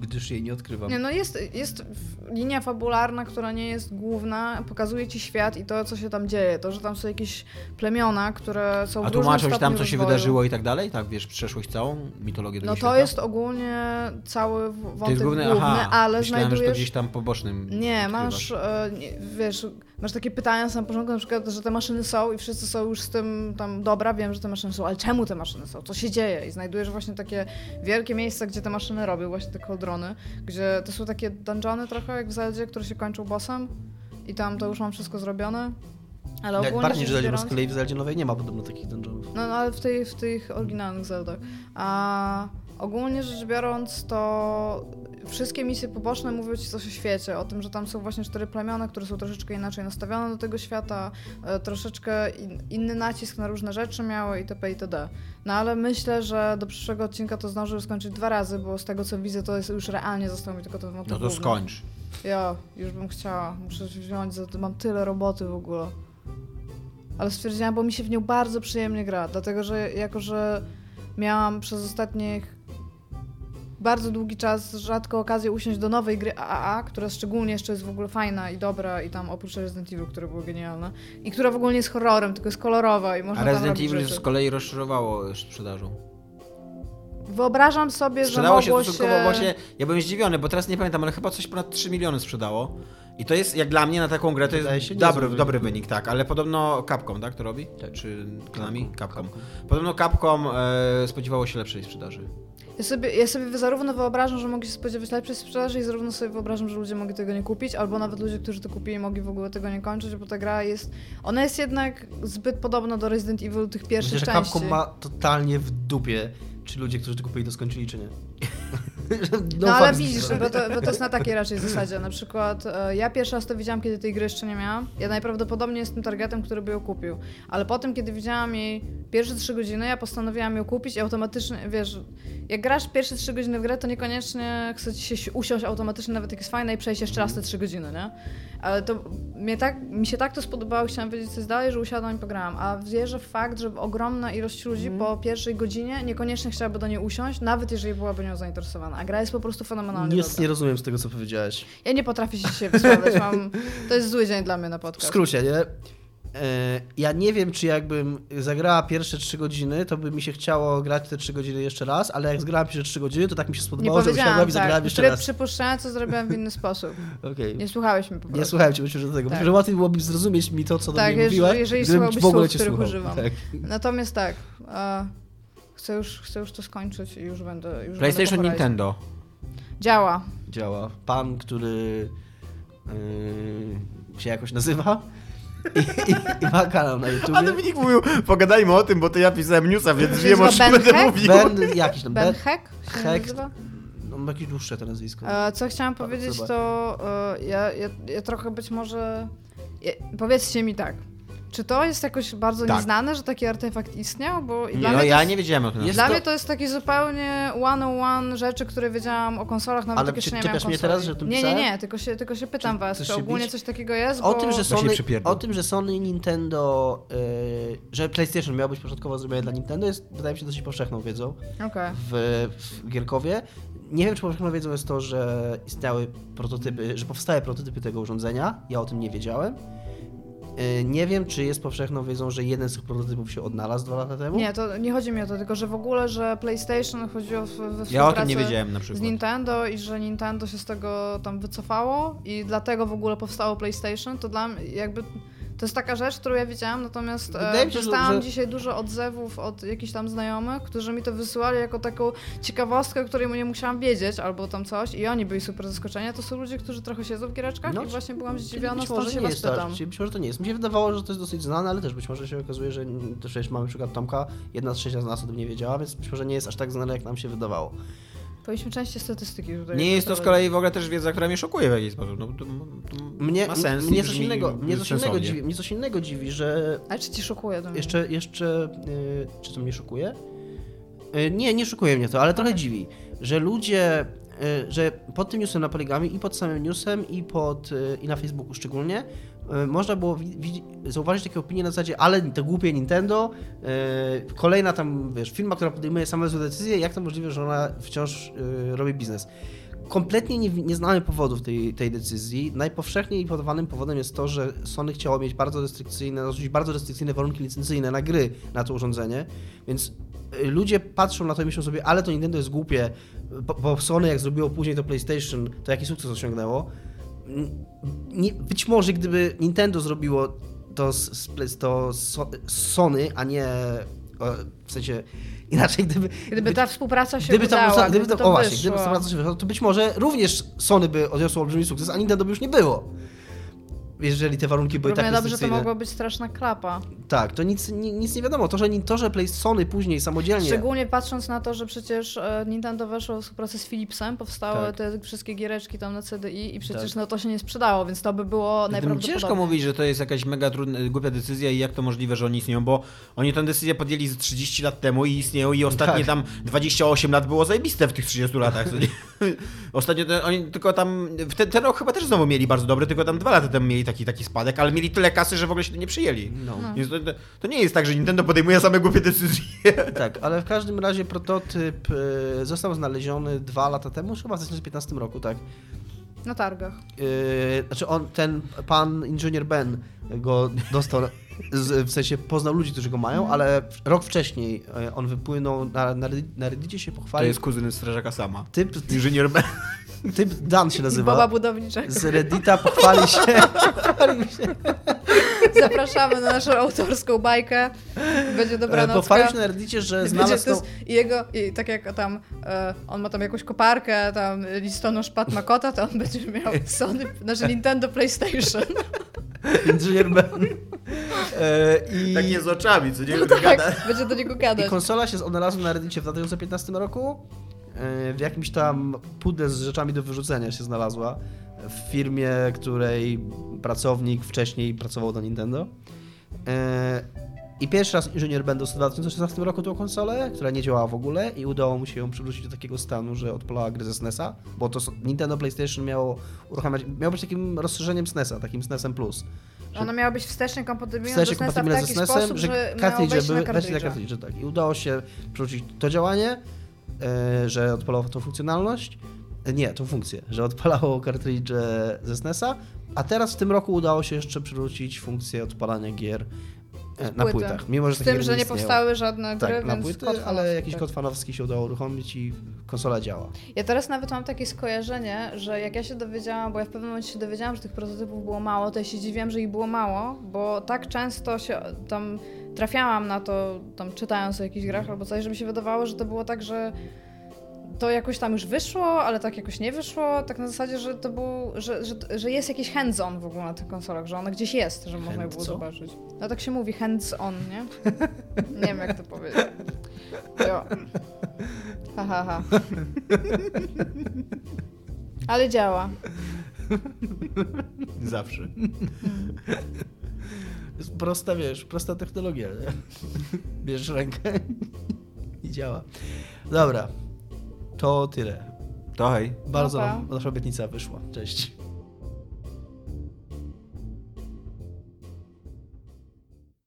Gdyż jej nie odkrywam. Nie, no jest, jest linia fabularna, która nie jest główna, pokazuje ci świat i to, co się tam dzieje. To, że tam są jakieś plemiona, które są A w tłumaczą ci tam, co się rozwoju. wydarzyło i tak dalej? Tak, wiesz, przeszłość całą mitologię No to świata? jest ogólnie cały wątek To główny, główny, aha, ale myślałem, że to znajdujesz... gdzieś tam pobocznym Nie, odkrywasz. masz, e, wiesz, masz takie pytania na samym początku, na przykład, że te maszyny są i wszyscy są już z tym tam, dobra, wiem, że te maszyny są, ale czemu te maszyny są? Co się dzieje? I znajdujesz właśnie takie wielkie miejsca, gdzie te maszyny robią, właśnie te kołdrony, gdzie to są takie dungeony trochę, jak w Zeldzie, które się kończą bossem i tam to już mam wszystko zrobione. Ale Jak bardziej, że Zeldzie, bo z kolei w Zeldzie nowej nie ma podobno takich dungeonów. no, no ale w, tej, w tych oryginalnych Zeldach. A ogólnie rzecz biorąc, to wszystkie misje poboczne mówią ci coś o świecie, o tym, że tam są właśnie cztery plemiona, które są troszeczkę inaczej nastawione do tego świata, e, troszeczkę in, inny nacisk na różne rzeczy miały itp. itd. No ale myślę, że do przyszłego odcinka to zdążę skończyć dwa razy, bo z tego co widzę, to jest już realnie został mi tylko ten wątek No to główny. skończ. Ja, już bym chciała. Muszę wziąć, za to mam tyle roboty w ogóle. Ale stwierdziłam, bo mi się w nią bardzo przyjemnie gra, dlatego że jako, że miałam przez ostatnich bardzo długi czas rzadko okazję usiąść do nowej gry AAA, która szczególnie jeszcze jest w ogóle fajna i dobra i tam oprócz Resident Evil, które było genialne i która w ogóle nie jest horrorem, tylko jest kolorowa i można A Resident Evil rzeczy. z kolei rozszerzowało sprzedażą. Wyobrażam sobie, że Sprzedało się mogło stosunkowo się... właśnie, ja byłem zdziwiony, bo teraz nie pamiętam, ale chyba coś ponad 3 miliony sprzedało. I to jest, jak dla mnie, na taką grę, to Wydaje jest się dobry, dobry wynik. tak, ale podobno Capcom, tak, to robi? Tak. Czy Konami? Capcom. Capcom. Podobno Capcom e, spodziewało się lepszej sprzedaży. Ja sobie, ja sobie zarówno wyobrażam, że mogli się spodziewać lepszej sprzedaży i zarówno sobie wyobrażam, że ludzie mogli tego nie kupić, albo nawet ludzie, którzy to kupili, mogli w ogóle tego nie kończyć, bo ta gra jest... Ona jest jednak zbyt podobna do Resident Evil tych pierwszych Myślę, że części. Capcom ma totalnie w dupie, czy ludzie, którzy to kupili, to skończyli, czy nie. No, ale fucks. widzisz, bo to, bo to jest na takiej raczej zasadzie. Na przykład e, ja pierwszy raz to widziałam, kiedy tej gry jeszcze nie miałam. Ja najprawdopodobniej jestem targetem, który by ją kupił. Ale potem, kiedy widziałam jej pierwsze trzy godziny, ja postanowiłam ją kupić i automatycznie, wiesz, jak grasz pierwsze trzy godziny w grę, to niekoniecznie chce ci się usiąść automatycznie, nawet jak jest fajne i przejść jeszcze raz te trzy godziny, nie? Ale to mnie tak, mi się tak to spodobało, chciałam wiedzieć, co jest dalej, że usiadłam i pograłam. A wierzę w fakt, że ogromna ilość ludzi po pierwszej godzinie niekoniecznie chciałaby do niej usiąść, nawet jeżeli byłaby nią zainteresowana. A gra jest po prostu fenomenalnie Nic nie rozumiem z tego, co powiedziałeś. Ja nie potrafię się dzisiaj. Mam... To jest zły dzień dla mnie na W podcast. skrócie, nie? E, Ja nie wiem, czy jakbym zagrała pierwsze 3 godziny, to by mi się chciało grać te 3 godziny jeszcze raz, ale jak zgrałam pierwsze 3 godziny, to tak mi się spodobało, że usiadłam i tak. zagrałam jeszcze Tryb raz. przypuszczenia, co zrobiłem w inny sposób. Okej. Nie słuchałeś mnie po prostu. Nie słuchałem cię, myślę, że do tego. Tak. Myślę, że łatwiej byłoby zrozumieć mi to, co do Tak, mnie jeżeli- mówiła, jeżeli słuchałbyś w ogóle słów, cię których słuchał. używam. Tak. Natomiast tak, chcę, już, chcę już to skończyć i już będę już PlayStation, będę. Nintendo. Działa. Działa. Pan, który yy, się jakoś nazywa i, i, i ma kanał na A YouTubie. Dominik mówił, pogadajmy o tym, bo to ja pisałem newsa, więc wiem o czym Ben będę mówił. Ben, jakiś tam, Ben Ben, Heck Heck. nazywa? no, ma jakieś dłuższe to nazwisko. E, Co chciałam powiedzieć, to e, ja, ja, ja trochę być może. Ja, powiedzcie mi tak. Czy to jest jakoś bardzo Tak. nieznane, że taki artefakt istniał? Bo Nie, dla no mnie to ja jest, nie wiedziałem o tym. Jest Dla to- mnie to jest taki zupełnie one-on-one rzeczy, które wiedziałam o konsolach, nawet Ale jak jeszcze czy nie czepiasz miałam mnie konsoli. teraz, że tym Nie, nie, nie, tylko się, tylko się pytam Czy was, czy ogólnie bić? coś takiego jest, O bo... tym, że Sony, o tym, że Sony i Nintendo, yy, że PlayStation miał być początkowo zrobione dla Nintendo jest, wydaje mi się, dosyć powszechną wiedzą Okej. w, w Gierkowie. Nie wiem, czy powszechną wiedzą jest to, że istniały prototypy, że powstały prototypy tego urządzenia. Ja o tym nie wiedziałem. Yy, Nie wiem, czy jest powszechną wiedzą, że jeden z tych prototypów się odnalazł dwa lata temu. Nie, to nie chodzi mi o to, tylko że w ogóle, że PlayStation chodziło w, we Ja o tym nie wiedziałem na z przykład. Nintendo i że Nintendo się z tego tam wycofało i dlatego w ogóle powstało PlayStation, to dla mnie jakby to jest taka rzecz, którą ja widziałam, natomiast Wydaje e, dostałam że- dzisiaj dużo odzewów od jakichś tam znajomych, którzy mi to wysyłali jako taką ciekawostkę, której nie musiałam wiedzieć albo tam coś i oni byli super zaskoczeni. To są ludzie, którzy trochę siedzą w giereczkach No, i właśnie byłam zdziwiona, stąd może się nie was jest pytam. czyli być może to nie jest. Mi się wydawało, że to jest dosyć znane, ale też być może się okazuje, że to przecież mamy przykład Tomka, jedna trzecia z nas o tym nie wiedziała, więc być może nie jest aż tak znane, jak nam się wydawało. Powinniśmy częściej statystyki tutaj. Nie jest to z kolei w ogóle też wiedza, która mnie szokuje w jakiś sposób. No, to, to Mnie, ma sens mnie, coś innego, mnie, coś innego dziwi, mnie coś innego dziwi, że Ale czy ci szokuje to jeszcze, jeszcze yy, czy to mnie szokuje? Yy, nie, nie szokuje mnie to, ale trochę dziwi, że ludzie, yy, że pod tym newsem na Poligami i pod samym newsem i pod, yy, i na Facebooku szczególnie, można było zauważyć takie opinie na zasadzie, ale to głupie Nintendo, yy, kolejna tam, wiesz, firma, która podejmuje same złe decyzje, jak to możliwe, że ona wciąż yy, robi biznes. Kompletnie nie, nie znamy powodów tej, tej decyzji. Najpowszechniej podawanym powodem jest to, że Sony chciało mieć bardzo restrykcyjne, narzucić bardzo restrykcyjne warunki licencyjne na gry na to urządzenie, więc ludzie patrzą na to i myślą sobie, ale to Nintendo jest głupie, bo Sony jak zrobiło później to PlayStation, to jaki sukces osiągnęło. Nie, być może gdyby Nintendo zrobiło to, z, to z So- z Sony, a nie e, w sensie inaczej, gdyby, Gdyby ta współpraca się Gdyby ta, udała, gdyby to, to o właśnie, wyszło. gdyby ta współpraca się wyszła, to być może również Sony by odniosło olbrzymi sukces, a Nintendo by już nie było. Jeżeli te warunki były Równie tak dobrze to mogła być straszna klapa. Tak, to nic, ni- nic nie wiadomo. To, że, to, że Play Sony później samodzielnie... Szczególnie patrząc na to, że przecież e, Nintendo weszło w współpracę z Philipsem, powstały Tak. te wszystkie giereczki tam na CDI i przecież Tak. no to się nie sprzedało, więc to by było Tym najprawdopodobniej. ciężko mówić, że to jest jakaś mega trudna, głupia decyzja i jak to możliwe, że oni istnieją, bo oni tę decyzję podjęli z 30 lat temu i istnieją i ostatnie Tak. tam 28 lat było zajebiste w tych 30 latach. Ostatnio oni tylko tam, w ten, ten rok chyba też znowu mieli bardzo dobry, tylko tam dwa lata temu mieli taki, taki spadek, ale mieli tyle kasy, że w ogóle się nie przyjęli. No. Więc to, to, nie jest tak, że Nintendo podejmuje same głupie decyzje. Tak, ale w każdym razie prototyp e, został znaleziony dwa lata temu, chyba w 2015 roku, tak. Na targach. E, znaczy on, ten pan inżynier Ben go dostał, w sensie poznał ludzi, którzy go mają, ale rok wcześniej e, on wypłynął, na, na, Reddit- na Reddicie się To pochwalił. jest kuzyn strażaka sama. Typ, Inżynier B. typ Dan się nazywa. budowniczego. Z Reddita pochwali się, się, Zapraszamy na naszą autorską bajkę. Będzie dobra e, nocka. pochwalił się na Reddicie, że znalazł to tą, I jego, i tak jak tam, e, on ma tam jakąś koparkę, tam listonosz Pat ma kota, to on będzie miał Sony, znaczy Nintendo PlayStation. inżynier Ben. E, i, Tak nie z oczami, co nie? No Gada. tak, będzie do niego I gadać. konsola się odnalazła na Reddicie w 2015 roku. w jakimś tam pudle z rzeczami do wyrzucenia się znalazła w firmie, której pracownik wcześniej pracował do Nintendo. E, I pierwszy raz inżynier będąc w 2016 roku tą konsolę, która nie działała w ogóle i udało mu się ją przywrócić do takiego stanu, że odpalała gry ze SNESa, bo to Nintendo PlayStation miało uruchamiać, miało być takim rozszerzeniem SNESa, takim SNESem Plus. Że Ona miała być wstecznie kompatybilna wstecznie kompatybilne taki ze SNESem, sposób, że kartridże były wejść na kartridże. tak. I udało się przywrócić to działanie, e, że odpalało tą funkcjonalność. E, Nie, tą funkcję, że odpalało kartridże ze SNESa, a teraz w tym roku udało się jeszcze przywrócić funkcję odpalania gier na Płyty. płytach. Mimo, że Z tym, że nie istniały. powstały żadne gry, Tak, na płyty, ale jakiś tak. kod fanowski się udało uruchomić i konsola działa. Ja teraz nawet mam takie skojarzenie, że jak ja się dowiedziałam, bo ja w pewnym momencie się dowiedziałam, że tych prototypów było mało, to ja się dziwiłam, że ich było mało, bo tak często się tam trafiałam na to, tam czytając o jakichś grach albo coś, że mi się wydawało, że to było tak, że to jakoś tam już wyszło, ale tak jakoś nie wyszło, tak na zasadzie, że to był, że, że, że jest jakiś hands-on w ogóle na tych konsolach, że ona gdzieś jest, że można je było zobaczyć. No tak się mówi, hands-on, nie? nie wiem jak to powiedzieć. Jo. Ha, ha, ha. Ale działa. Zawsze. Jest prosta, wiesz, prosta technologia, nie? Bierzesz rękę i działa. Dobra, to tyle. To hej. Bardzo Dobra. nasza obietnica wyszła. Cześć.